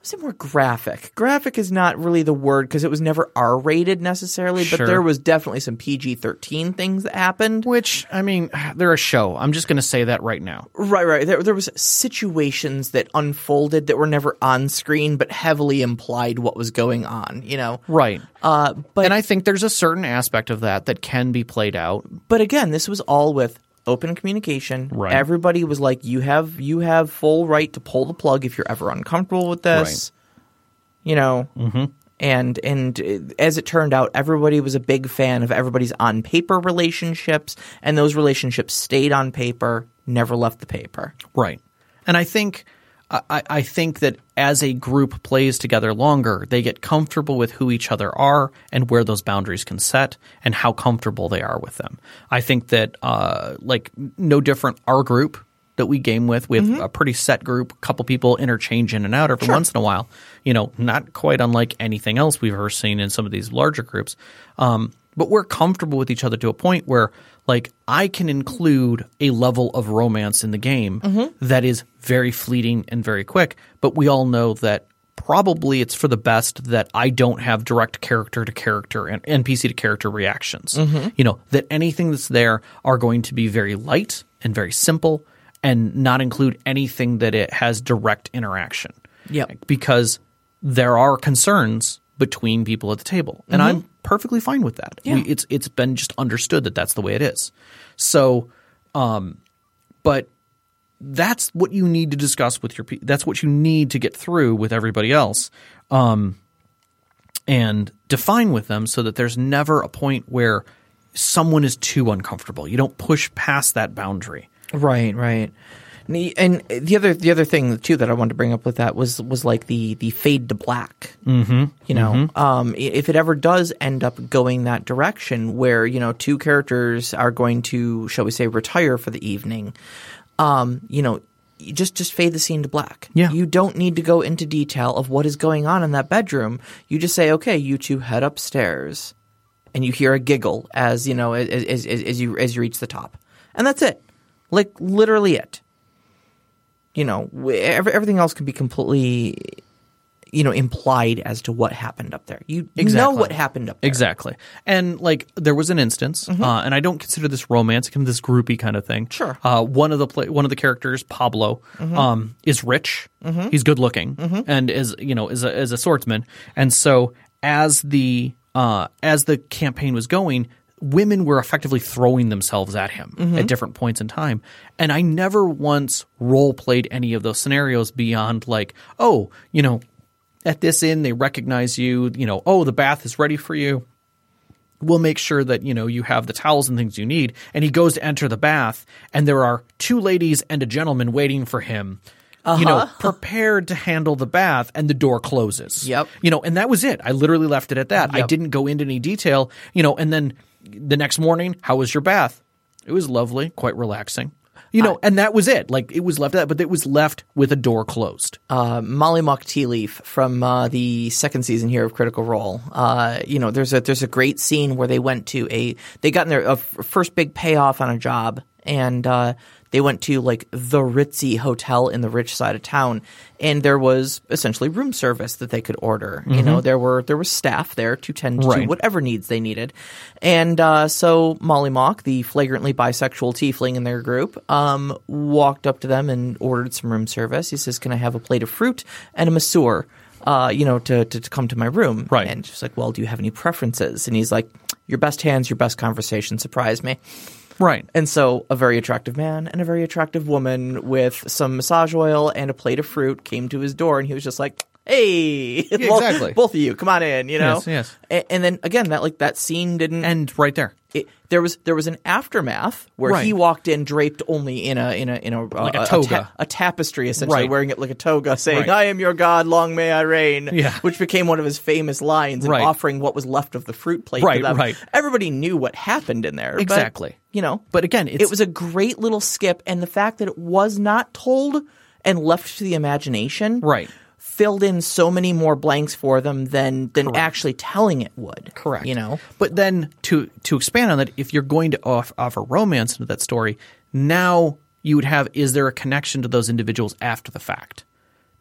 I say more graphic. Graphic is not really the word because it was never R rated necessarily, but there was definitely some PG thirteen things that happened. Which I mean, they're a show. I'm just going to say that right now. Right, right. There, there was situations that unfolded that were never on screen, but heavily implied what was going on. You know, Right. uh, but and I think there's a certain aspect of that that can be played out. but again, this was all with open communication. Right. Everybody was like, "You have you have full right to pull the plug if you're ever uncomfortable with this." You know, mm-hmm. and and as it turned out, everybody was a big fan of everybody's on paper relationships, and those relationships stayed on paper, never left the paper. Right. And I think I, I- think that as a group plays together longer, they get comfortable with who each other are and where those boundaries can set and how comfortable they are with them. I think that uh, like no different our group that we game with, we have a pretty set group, a couple people interchange in and out every once in a while. You know, not quite unlike anything else we've ever seen in some of these larger groups. Um, but we're comfortable with each other to a point where like I can include a level of romance in the game that is very fleeting and very quick, but we all know that probably it's for the best that I don't have direct character to character and NPC to character reactions. You know, that anything that's there are going to be very light and very simple and not include anything that it has direct interaction. Yep. Because there are concerns between people at the table, and mm-hmm. I'm perfectly fine with that. We, it's it's been just understood that that's the way it is. So, um, but that's what you need to discuss with your. That's what you need to get through with everybody else, um, and define with them so that there's never a point where someone is too uncomfortable. You don't push past that boundary. Right, right. And the- other the other thing too that I wanted to bring up with that was was like the the fade to black. Mm-hmm. You know, um, if it ever does end up going that direction, where you know two characters are going to, shall we say, retire for the evening, um, you know. you Just, just fade the scene to black. Yeah. You don't need to go into detail of what is going on in that bedroom. You just say, okay, you two head upstairs, and you hear a giggle as you know as, as, as you as you reach the top, and that's it. Like literally it. You know, everything else can be completely, you know, implied as to what happened up there. You you know Exactly. what happened up there. Exactly. And like there was an instance, uh, and I don't consider this romance, kind of this groupie kind of thing. Sure. Uh, one of the one of the characters, Pablo, um, is rich. He's good looking, and is you know is a is a swordsman. And so as the uh, as the campaign was going. Women were effectively throwing themselves at him at mm-hmm. different points in time. And I never once role played any of those scenarios beyond like, oh, you know, at this inn they recognize you, you know, oh, the bath is ready for you. We'll make sure that you know you have the towels and things you need. And he goes to enter the bath and there are two ladies and a gentleman waiting for him you know prepared to handle the bath and the door closes. Yep. you know and that was it. I literally left it at that. I didn't go into any detail you know and then the next morning how was your bath? It was lovely quite relaxing. You know and that was it. Like it was left at that but it was left with a door closed. Uh, Mollymauk Tealeaf from uh, the second season here of Critical Role. Uh, you know, there's a there's a great scene where they went to a they got in their first big payoff on a job, and uh, they went to like the ritzy hotel in the rich side of town, and there was essentially room service that they could order. You know, there were there was staff there to tend to whatever needs they needed, and uh, so Mollymauk, the flagrantly bisexual tiefling in their group, um, walked up to them and ordered some room service. He says, "Can I have a plate of fruit and a masseur?" Uh, you know, to, to to come to my room. Right. And she's like, "Well, do you have any preferences?" And he's like, "Your best hands, your best conversation surprise me." Right And so, a very attractive man and a very attractive woman with some massage oil and a plate of fruit came to his door, and he was just like, hey, both- exactly. both of you, come on in, you know. Yes, yes. A- And, then again, that like that scene didn't. end right there. It, there was there was an aftermath where he walked in draped only in a in a in a Like a a, toga. ta- a tapestry essentially Right. wearing it like a toga saying Right. I am your god long may I reign Yeah. which became one of his famous lines and Right. offering what was left of the fruit plate Right, to them. right. everybody knew what happened in there but, Exactly. you know But again, it's, it was a great little skip and the fact that it was not told and left to the imagination Right. Filled in so many more blanks for them than than actually telling it would Correct. you know But then to to expand on that, if you're going to off, offer romance into that story, now you would have is there a connection to those individuals after the fact?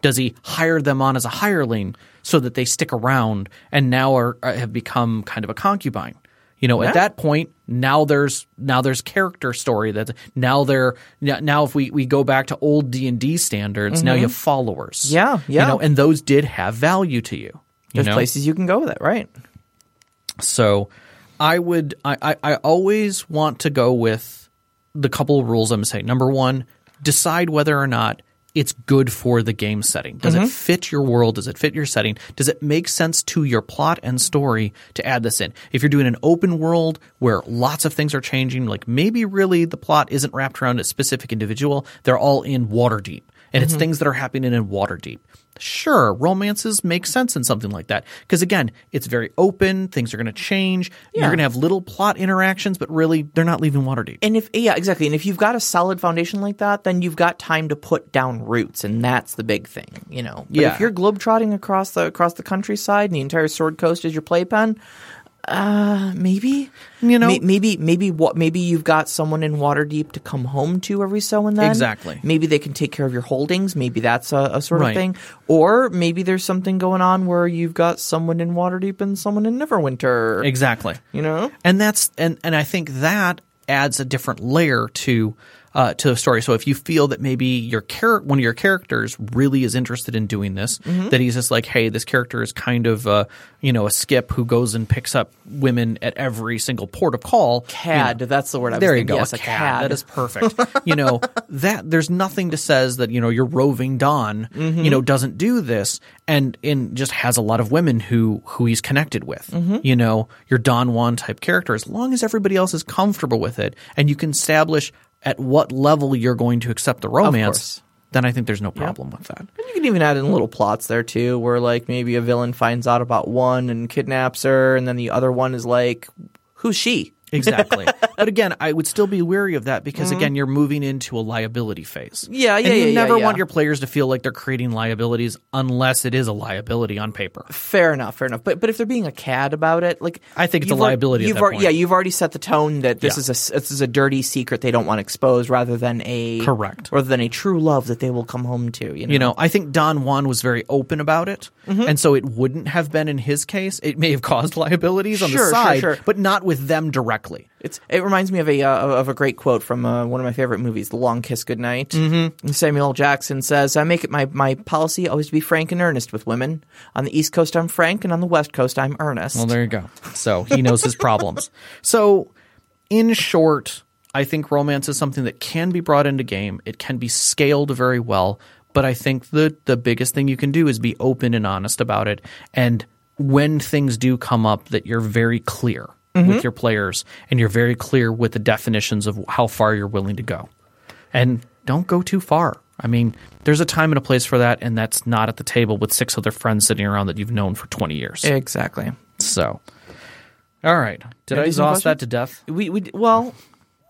Does he hire them on as a hireling so that they stick around and now are, are have become kind of a concubine? You know, Yeah. at that point, now there's now there's character story that now they're now if we, we go back to old D and D standards, now you have followers. Mm-hmm. Yeah, yeah. You know, and those did have value to you. You there's know? places you can go with it right So I would I, I, I always want to go with the couple of rules I'm gonna say. Number one, decide whether or not it's good for the game setting. Does Mm-hmm. it fit your world? Does it fit your setting? Does it make sense to your plot and story to add this in? If you're doing an open world where lots of things are changing, like maybe really the plot isn't wrapped around a specific individual, they're all in Waterdeep. And it's things that are happening in Waterdeep. Sure, romances make sense in something like that. Because again, it's very open, things are going to change. You're going to have little plot interactions, but really, they're not leaving Waterdeep. And if yeah, exactly. And if you've got a solid foundation like that, then you've got time to put down roots, and that's the big thing, you know. But Yeah. if you're globetrotting across the across the countryside and the entire Sword Coast is your playpen, uh, maybe you know, maybe maybe what maybe you've got someone in Waterdeep to come home to every so and then. Exactly. Maybe they can take care of your holdings. Maybe that's a, a sort Right. of thing. Or maybe there's something going on where you've got someone in Waterdeep and someone in Neverwinter. Exactly. You know. and that's and and I think that adds a different layer to uh, to the story. So if you feel that maybe your char- one of your characters really is interested in doing this, Mm-hmm. that he's just like, hey, this character is kind of uh, you know a skip who goes and picks up women at every single port of call. you Cad. know. That's the word I was there you go. Yes, a cad. cad. That is perfect. you know that there's nothing to says that you know your roving Don Mm-hmm. you know doesn't do this and and just has a lot of women who who he's connected with. Mm-hmm. You know your Don Juan type character. As long as everybody else is comfortable with it and you can establish at what level you're going to accept the romance, then I think there's no problem with that. And you can even add in little plots there too, where like maybe a villain finds out about one and kidnaps her, and then the other one is like, "Who's she?" Exactly. but again, I would still be wary of that because again, you're moving into a liability phase. Mm-hmm. Yeah, yeah, and you yeah, yeah, never yeah. want your players to feel like they're creating liabilities unless it is a liability on paper. Fair enough, fair enough. But but if they're being a cad about it, like I think it's a liability at You've point. yeah, you've already set the tone that this Yeah. is a this is a dirty secret they don't want exposed, rather than a Correct. rather than a true love that they will come home to. You know, You know, I think Don Juan was very open about it, Mm-hmm. and so it wouldn't have been in his case. It may have caused liabilities on Sure, the sure, side, sure. but not with them directly. It's it reminds me of a uh, of a great quote from uh, one of my favorite movies, The Long Kiss Goodnight. Mm-hmm. Samuel Jackson says, "I make it my my policy always to be frank and earnest with women. On the East Coast, I'm frank, and on the West Coast, I'm earnest." Well, there you go. So he knows his problems. So, in short, I think romance is something that can be brought into game. It can be scaled very well, but I think the the biggest thing you can do is be open and honest about it. And when things do come up, that you're very clear with mm-hmm. your players and you're very clear with the definitions of how far you're willing to go. And don't go too far. I mean, there's a time and a place for that, and that's not at the table with six other friends sitting around that you've known for 20 years. exactly. So, all right. Did I Any exhaust that to death? We we well,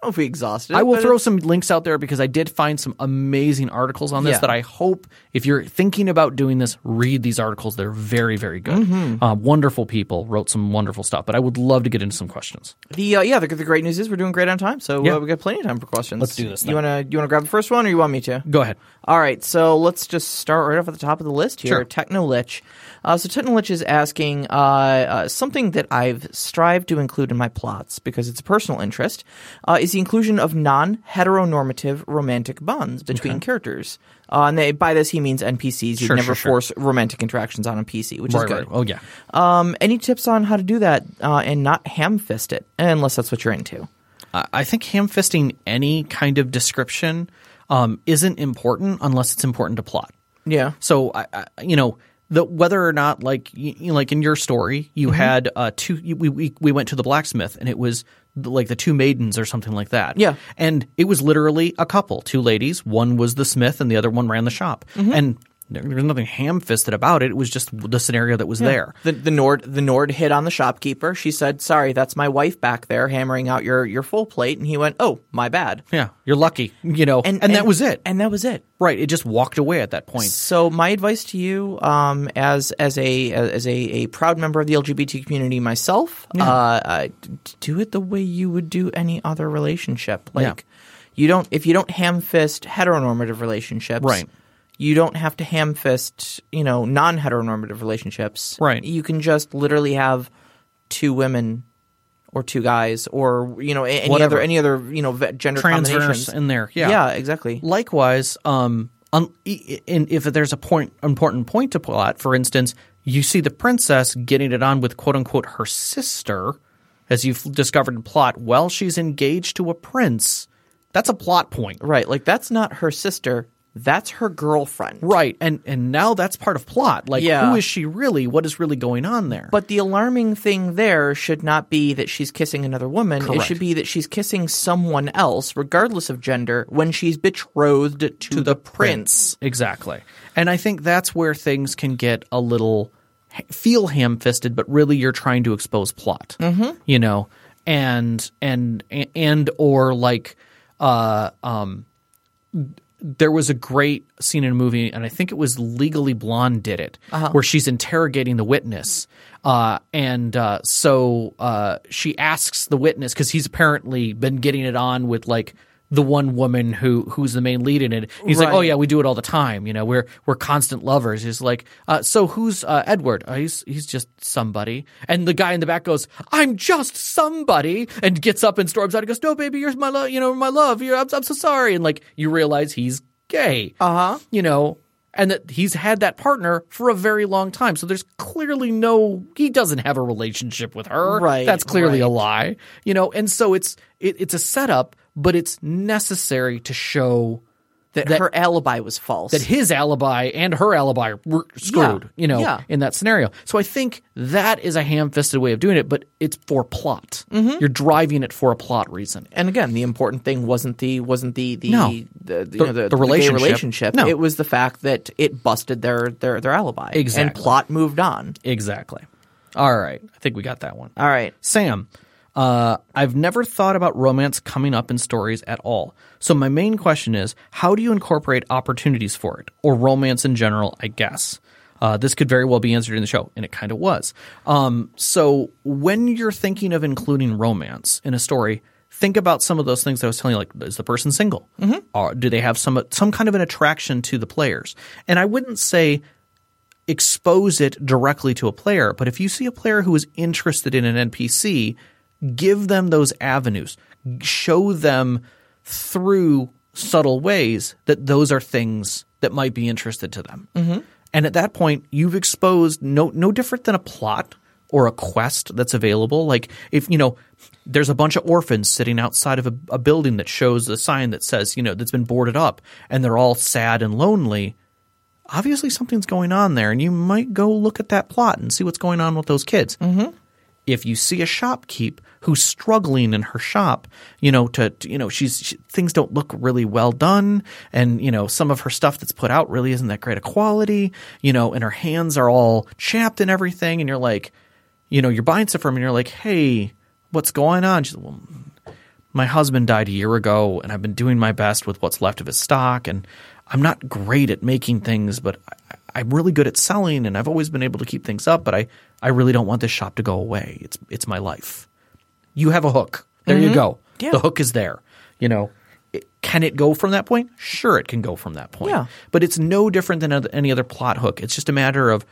know if we exhausted. I will throw it's- some links out there because I did find some amazing articles on this Yeah. that I hope if you're thinking about doing this, read these articles. They're very, very good. Mm-hmm. Uh, wonderful people wrote some wonderful stuff, but I would love to get into some questions. The uh, yeah, the, the great news is we're doing great on time, so Yeah. uh, we got plenty of time for questions. Let's do this You wanna you wanna grab the first one, or you want me to? Go ahead. All right, so let's just start right off at the top of the list here. Sure. Technolich. Uh, so Technolich is asking uh, uh, something that I've strived to include in my plots because it's a personal interest. Uh, is the inclusion of non-heteronormative romantic bonds between characters. Uh, and they, by this he means NPCs. You Sure, never sure, sure. force romantic interactions on a PC, which is Right, good. right. Oh, yeah. Um, any tips on how to do that uh, and not ham-fist it, unless that's what you're into? I I think ham fisting any kind of description um, isn't important unless it's important to plot. Yeah. So, I, I, you know, the whether or not like you, like in your story you had uh two you- we, we we went to the blacksmith and it was the- like the two maidens or something like that. Yeah. and it was literally a couple two ladies. One was the smith and the other one ran the shop. And there, was nothing ham-fisted about it it was just the scenario that was there The the Nord the Nord hit on the shopkeeper. She said, "Sorry, that's my wife back there hammering out your your full plate." And he went, "Oh, my bad." yeah you're lucky you know and, that was it And that was it. right it just walked away at that point So my advice to you, um, as as a as a, a proud member of the LGBT community myself, uh, uh, do it the way you would do any other relationship. Like Yeah. you don't if you don't ham fist heteronormative relationships, Right. You don't have to ham fist you know non heteronormative relationships, Right. You can just literally have two women. Or two guys, or you know, any Whatever. other any other you know gender Transverse combinations in there yeah yeah, exactly. Likewise, um, un- i- if there's a point important point to pull plot, for instance, you see the princess getting it on with quote unquote her sister, as you've discovered in plot, while she's engaged to a prince. That's a plot point, Right, like that's not her sister, that's her girlfriend. right? And and now that's part of plot. Like, Yeah. who is she really? What is really going on there? But the alarming thing there should not be that she's kissing another woman. It should be that she's kissing someone else, regardless of gender, when she's betrothed to, the, prince. Exactly. And I think that's where things can get a little feel ham-fisted, but really you're trying to expose plot. Mm-hmm. You know, and and and or like uh um there was a great scene in a movie, and I think it was Legally Blonde did it, where she's interrogating the witness. Uh, and uh, so uh, she asks the witness because he's apparently been getting it on with like the one woman who who's the main lead in it. He's like, "Oh yeah, we do it all the time. You know, we're we're constant lovers." He's like, uh, "So who's uh, Edward? Uh, he's he's just somebody." And the guy in the back goes, "I'm just somebody," and gets up and storms out. He goes, "No, baby, you're my love. You know, my love. You're, I'm, I'm so sorry." And like you realize he's gay. Uh Uh-huh. You know. And that he's had that partner for a very long time. So there's clearly no, he doesn't have a relationship with her. Right, That's clearly a lie. You know, and so it's, it, it's a setup, but it's necessary to show That, That- her alibi was false. that his alibi and her alibi were screwed, Yeah, you know, yeah. in that scenario. So I think that is a ham-fisted way of doing it, but it's for plot. Mm-hmm. You're driving it for a plot reason. and again, the important thing wasn't the wasn't the the No. the, the, you know, the, the the relationship. relationship. No. It was the fact that it busted their their their alibi. Exactly. And plot moved on. Exactly. All right. I think we got that one. All right. Sam, uh, I've never thought about romance coming up in stories at all. So my main question is, how do you incorporate opportunities for it, or romance in general? I guess uh, this could very well be answered in the show, and it kind of was. Um, so when you're thinking of including romance in a story. Think about some of those things that I was telling you. Like, is the person single? Mm-hmm. Or do they have some some kind of an attraction to the players? And I wouldn't say expose it directly to a player. But if you see a player who is interested in an NPC, give them those avenues. Show them through subtle ways that those are things that might be interested to them. And at that point, you've exposed no no different than a plot or a quest that's available. Like if you know, there's a bunch of orphans sitting outside of a, a building that shows a sign that says you know that's been boarded up, and they're all sad and lonely obviously something's going on there, and you might go look at that plot and see what's going on with those kids. Mm-hmm. If you see a shopkeep who's struggling in her shop, you know, to, to- you know, she's she, things don't look really well done, and you know, some of her stuff that's put out really isn't that great a quality, you know, and her hands are all chapped and everything, and you're like, you know, you're buying stuff from, and you're like, hey, what's going on? She's well, my husband died a year ago and I've been doing my best with what's left of his stock and I'm not great at making things, but I'm really good at selling and I've always been able to keep things up, but I, I really don't want this shop to go away. It's it's my life. You have a hook. There you mm-hmm. go. Yeah. The hook is there. You know, it, can it go from that point? Sure, it can go from that point. Yeah. But it's no different than any other plot hook. It's just a matter of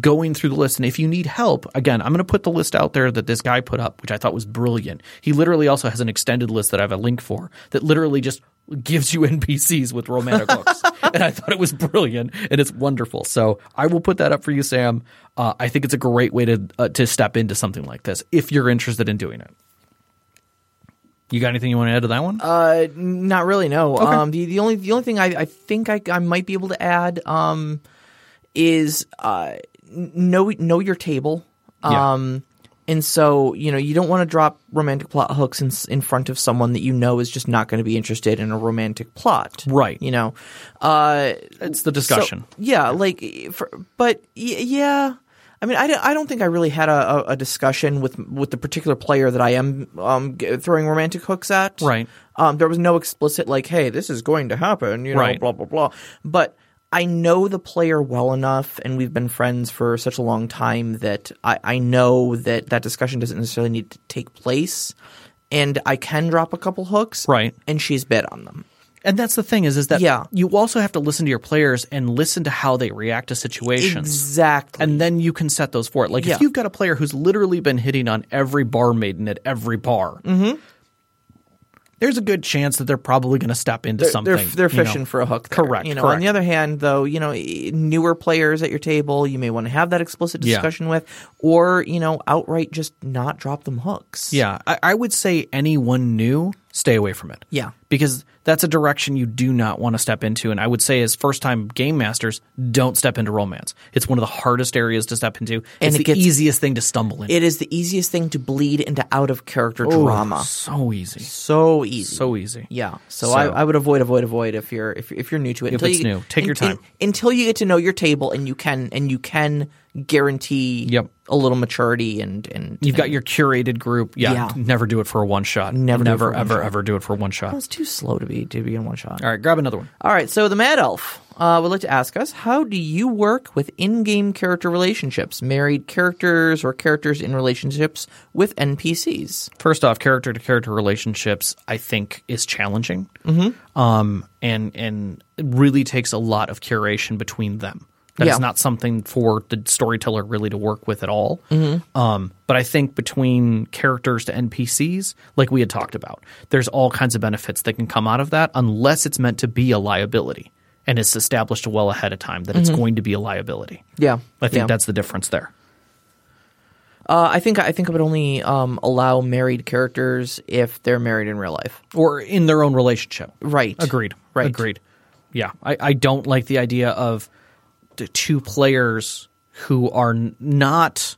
going through the list. And if you need help, again, I'm going to put the list out there that this guy put up, which I thought was brilliant. He literally also has an extended list that I have a link for that literally just gives you NPCs with romantic hooks. And I thought it was brilliant and it's wonderful. So I will put that up for you, Sam. Uh, I think it's a great way to uh, to step into something like this if you're interested in doing it. You got anything you want to add to that one? Uh, not really. No. Um, the the only the only thing I, I think I, I might be able to add um is uh, know know your table. Yeah. Um, and so you know you don't want to drop romantic plot hooks in in front of someone that you know is just not going to be interested in a romantic plot. Right. You know. Uh, It's the so- discussion. yeah, like for, but y- yeah. I mean, I don't, I don't think I really had a, a, a discussion with with the particular player that I am um, throwing romantic hooks at. Right. Um, there was no explicit like, "Hey, this is going to happen," you know, Right. blah blah blah. But I know the player well enough, and we've been friends for such a long time that I, I know that that discussion doesn't necessarily need to take place, and I can drop a couple hooks, Right. And she's bid on them. And that's the thing is, is that Yeah. you also have to listen to your players and listen to how they react to situations. Exactly. And then you can set those for it. Like Yeah. if you've got a player who's literally been hitting on every bar maiden at every bar, Mm-hmm. There's a good chance that they're probably going to step into something. They're, they're you know. fishing for a hook. there, Correct, You know, on the other hand, though, you know, newer players at your table, you may want to have that explicit Yeah. discussion with, or you know, outright just not drop them hooks. Yeah, I, I would say anyone new, stay away from it. Yeah. Because that's a direction you do not want to step into. And I would say, as first time game masters, don't step into romance. It's one of the hardest areas to step into. And it's it the gets- easiest thing to stumble into. It is the easiest thing to bleed into out of character drama. So easy. So easy. So easy. Yeah, so, So- I, I would avoid, avoid, avoid if you're if, if you're new to it. If until it's you, new. Take your time. until you get to know your table, and you can and you can guarantee Yep. a little maturity and and You've got your curated group. Yeah, Yeah. Never do it for a one shot. Never do it never ever, shot. ever do it for one shot. It's too slow to be to be in one shot. All right, grab another one. All right, so the Mad Elf uh, would like to ask us how do you work with in game character relationships, married characters, or characters in relationships with NPCs? First off, character to character relationships, I think, is challenging. Mm-hmm. Um, and and it really takes a lot of curation between them. That is Yeah. not something for the storyteller really to work with at all. Mm-hmm. Um, but I think between characters to NPCs, like we had talked about, there's all kinds of benefits that can come out of that, unless it's meant to be a liability and it's established well ahead of time that it's going to be a liability. Yeah, I think yeah. that's the difference there. Uh, I think I think I would only um, allow married characters if they're married in real life. or in their own relationship. Right. Agreed. Right. Agreed. Yeah. I, I don't like the idea of two players who are not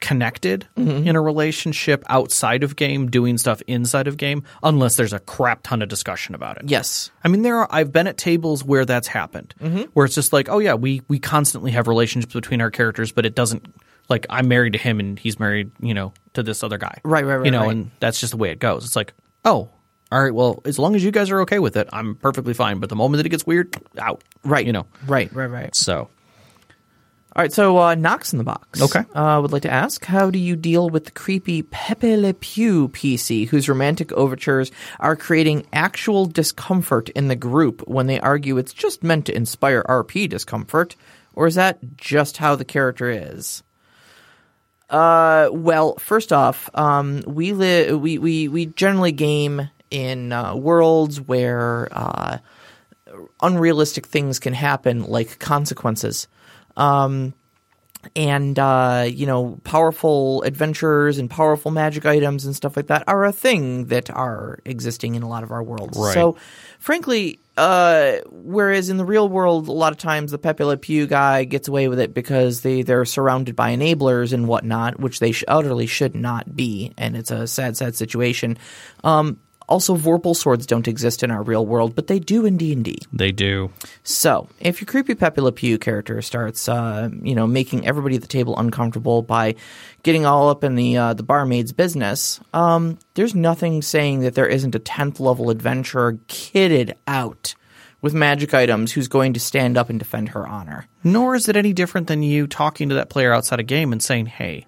connected Mm-hmm. in a relationship outside of game doing stuff inside of game unless there's a crap ton of discussion about it. Yes. I mean, there are. I've been at tables where that's happened, Mm-hmm. where it's just like, oh yeah, we we constantly have relationships between our characters, but it doesn't like I'm married to him and he's married, you know, to this other guy, Right, right, right, You know, right. and that's just the way it goes. It's like, oh, all right, well, as long as you guys are okay with it, I'm perfectly fine. But the moment that it gets weird, out, Right. You know, Right. Right. Right. so All right. So uh, Knox in the box. Okay. Uh, would like to ask how do you deal with the creepy Pepe Le Pew PC whose romantic overtures are creating actual discomfort in the group when they argue it's just meant to inspire RP discomfort, or is that just how the character is? Uh, well, first off, um, we li- we we we generally game in uh, worlds where uh, unrealistic things can happen, like consequences. Um, and uh, you know, powerful adventures and powerful magic items and stuff like that are a thing that are existing in a lot of our worlds. Right. So, frankly, uh, whereas in the real world, a lot of times the Pepe Le Pew guy gets away with it because they they're surrounded by enablers and whatnot, which they sh- utterly should not be, and it's a sad, sad situation. Um, also, Vorpal swords don't exist in our real world, but they do in D and D. they do. So, if your creepy Pepe Le Pew character starts, uh, you know, making everybody at the table uncomfortable by getting all up in the uh, the barmaid's business, um, there's nothing saying that there isn't a tenth level adventurer kitted out with magic items who's going to stand up and defend her honor. Nor is it any different than you talking to that player outside a game and saying, "Hey,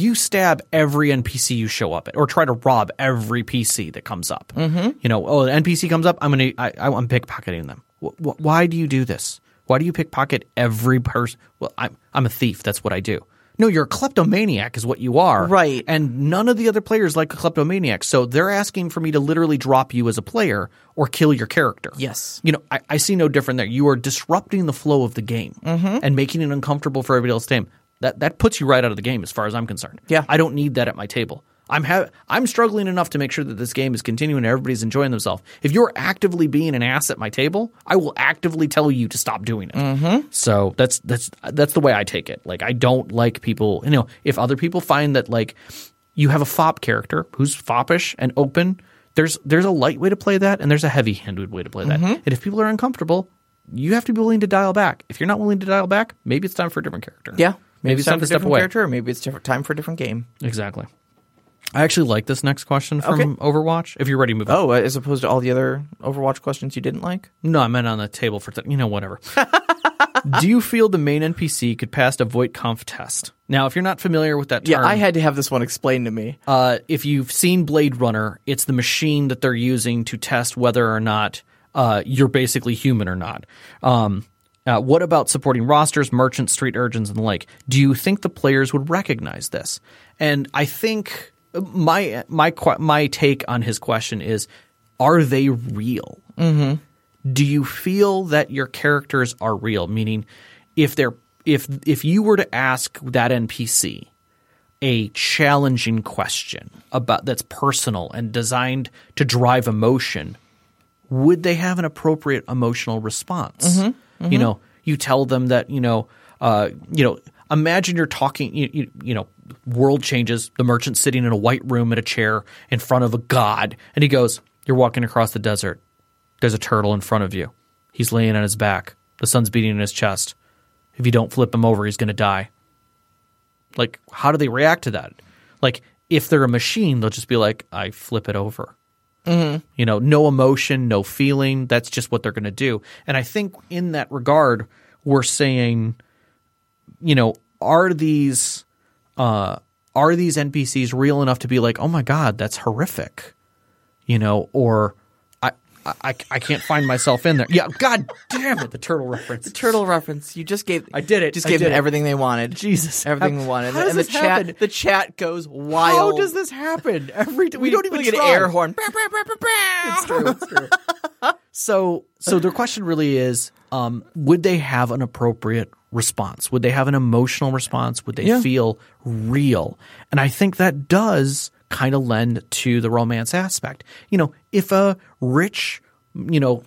you stab every NPC you show up at, or try to rob every PC that comes up. Mm-hmm. You know, oh, an NPC comes up, I'm gonna, I, I, I'm pickpocketing them. Wh- wh- why do you do this? Why do you pickpocket every person? Well, I'm, I'm a thief. That's what I do. No, you're a kleptomaniac, is what you are. Right. And none of the other players like a kleptomaniac. So they're asking for me to literally drop you as a player or kill your character. Yes. You know, I, I see no different there. You are disrupting the flow of the game Mm-hmm. and making it uncomfortable for everybody else's game. That that puts you right out of the game as far as I'm concerned. Yeah. I don't need that at my table. I'm ha- I'm struggling enough to make sure that this game is continuing and everybody's enjoying themselves. If you're actively being an ass at my table, I will actively tell you to stop doing it. Mm-hmm. So that's that's that's the way I take it. Like I don't like people. You know, if other people find that like you have a fop character who's foppish and open, there's there's a light way to play that and there's a heavy handed way to play that. And if people are uncomfortable, you have to be willing to dial back. If you're not willing to dial back, maybe it's time for a different character. Yeah. Maybe it's time for to a step different away. character, or maybe it's different time for a different game. Exactly. I actually like this next question from Okay. Overwatch. If you're ready, move on. Oh, as opposed to all the other Overwatch questions you didn't like? No, I meant on the table for, th- you know, whatever. Do you feel the main NPC could pass a Voight-Kampff test? Now, if you're not familiar with that term, Yeah, I had to have this one explained to me. uh, if you've seen Blade Runner, it's the machine that they're using to test whether or not uh, you're basically human or not. Um, uh, what about supporting rosters, merchants, street urchins, and the like? Do you think the players would recognize this? And I think my my my take on his question is: Are they real? do you feel that your characters are real meaning if they're if if you were to ask that npc a challenging question about that's personal and designed to drive emotion would they have an appropriate emotional response you know you tell them that you know uh, you know imagine you're talking you, you, you know world changes the merchant sitting in a white room in a chair in front of a god and he goes you're walking across the desert there's a turtle in front of you. He's laying on his back. The sun's beating in his chest. If you don't flip him over, he's going to die. Like, how do they react to that? Like, if they're a machine, they'll just be like, I flip it over. Mm-hmm. You know, no emotion, no feeling. That's just what they're going to do. And I think in that regard, we're saying, you know, are these uh, are these NPCs real enough to be like, oh my god, that's horrific, you know, or I I, can't find myself in there. Yeah, god damn it, the turtle reference. The turtle reference. You just gave. I did it. Just I gave them it. everything they wanted. Jesus, everything how- they wanted. how does and the this chat, happen? the chat goes wild. How does this happen? Every we, don't even get an air horn. It's true. It's true. so, so their question really is: um, Would they have an appropriate response? Would they have an emotional response? Would they Yeah. feel real? And I think that does kind of lend to the romance aspect. You know, if a rich you know,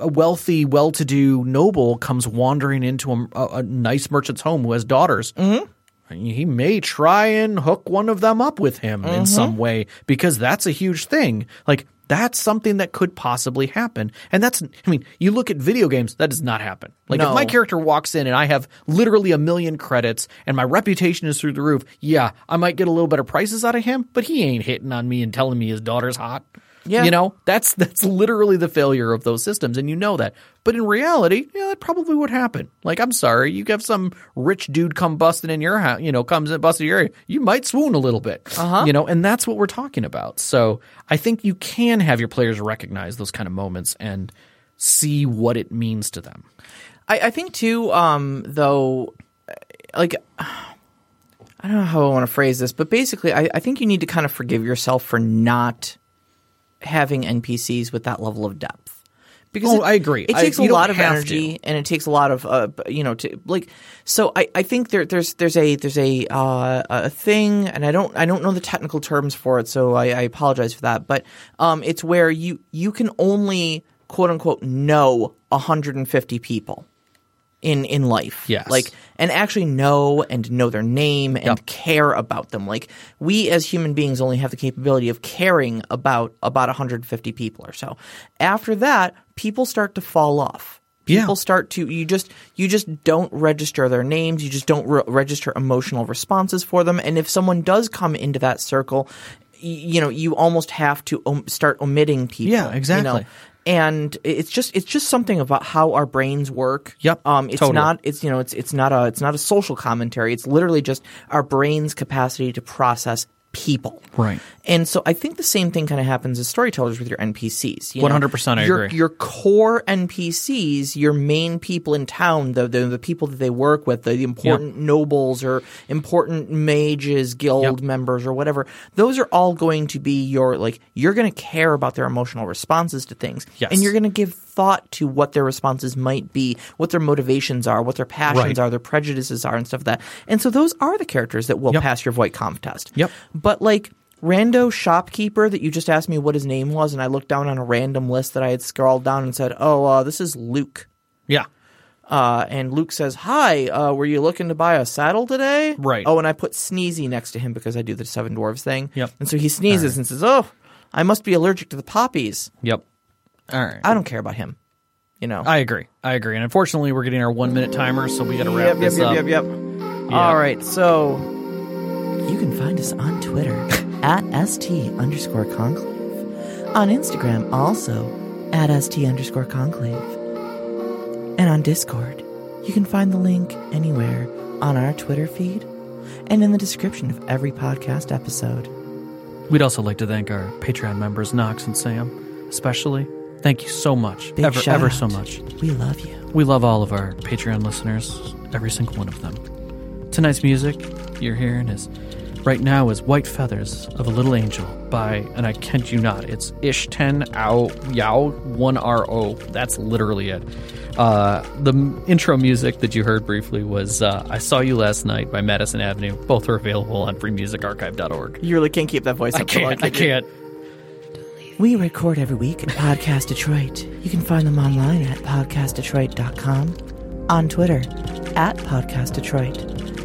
a wealthy, well-to-do noble comes wandering into a, a, a nice merchant's home who has daughters. Mm-hmm. He may try and hook one of them up with him in some mm-hmm. way because that's a huge thing. Like that's something that could possibly happen. And that's I mean, you look at video games, that does not happen. Like if my character walks in and I have literally a million credits and my reputation is through the roof, yeah, I might get a little better prices out of him, but he ain't hitting on me and telling me his daughter's hot. Yeah. You know, that's that's literally the failure of those systems, and you know that. But in reality, yeah, that probably would happen. Like, I'm sorry, you have some rich dude come busting in your house, you know, comes and busting your area, you might swoon a little bit. Uh-huh. You know, and that's what we're talking about. So I think you can have your players recognize those kind of moments and see what it means to them. I, I think too, um, though, like I don't know how I want to phrase this, but basically, I, I think you need to kind of forgive yourself for not having NPCs with that level of depth. Because Oh, it- I agree. It takes a lot of energy, and it takes a lot of, uh, you know, to like. So I, I think there, there's, there's a, there's a, uh, a thing, and I don't, I don't know the technical terms for it, so I, I apologize for that. But um, it's where you, you can only quote unquote know 150 people in in life. Yes. Like and actually know and know their name and Yep. care about them. Like we as human beings only have the capability of caring about about 150 people or so. After that, people start to fall off. Yeah. People start to you just you just don't register their names. You just don't re- register emotional responses for them. And if someone does come into that circle, y- you know you almost have to om- start omitting people. Yeah, you know? And it's just it's just something about how our brains work. Yep, Um, it's totally. not it's you know it's it's not a it's not a social commentary. It's literally just our brain's capacity to process people. Right. And so I think the same thing kind of happens as storytellers with your NPCs. you know? 100% I your, agree. Your core NPCs, your main people in town, the the, the people that they work with, the, the important nobles or important mages, guild Yep. members or whatever, those are all going to be your like you're going to care about their emotional responses to things. Yes. And you're going to give thought to what their responses might be, what their motivations are, what their passions Right. are, their prejudices are and stuff like that. And so those are the characters that will Yep. pass your Voight-Kampff test. Yep. But like rando shopkeeper that you just asked me what his name was, and I looked down on a random list that I had scrolled down and said, "Oh, uh, this is Luke." Yeah. Uh, and Luke says, "Hi, uh, were you looking to buy a saddle today?" Right. Oh, and I put Sneezy next to him because I do the Seven Dwarves thing. Yep. And so he sneezes and says, "Oh, I must be allergic to the poppies." Yep. All right. I don't care about him. You know. I agree. I agree. And unfortunately, we're getting our one minute timer, so we got to wrap yep, this yep, up. yep, yep, yep. All right, so you can find us on Twitter at st underscore conclave, on Instagram also at st underscore conclave, and on Discord. You can find the link anywhere on our Twitter feed and in the description of every podcast episode. We'd also like to thank our Patreon members, Knox and Sam, especially. Thank you so much. Big ever, ever out. so much. We love you. We love all of our Patreon listeners, every single one of them. Tonight's music you're hearing is right now is White Feathers of a Little Angel by, and I kid you not, it's Ish 10 Ow Yao 1RO. That's literally it. Uh, the intro music that you heard briefly was uh, I Saw You Last Night by Madison Avenue. Both are available on freemusicarchive.org. You really can't keep that voice up. I for can't, I can you? can't. We record every week at Podcast Detroit. You can find them online at podcastdetroit.com, on Twitter at Podcast Detroit,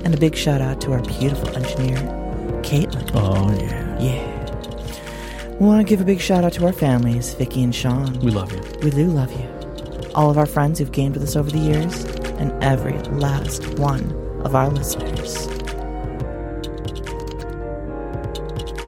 and a big shout out to our beautiful engineer, Caitlin. Oh, yeah. Yeah. We want to give a big shout out to our families, Vicky and Sean. We love you. We do love you. All of our friends who've gamed with us over the years, and every last one of our listeners.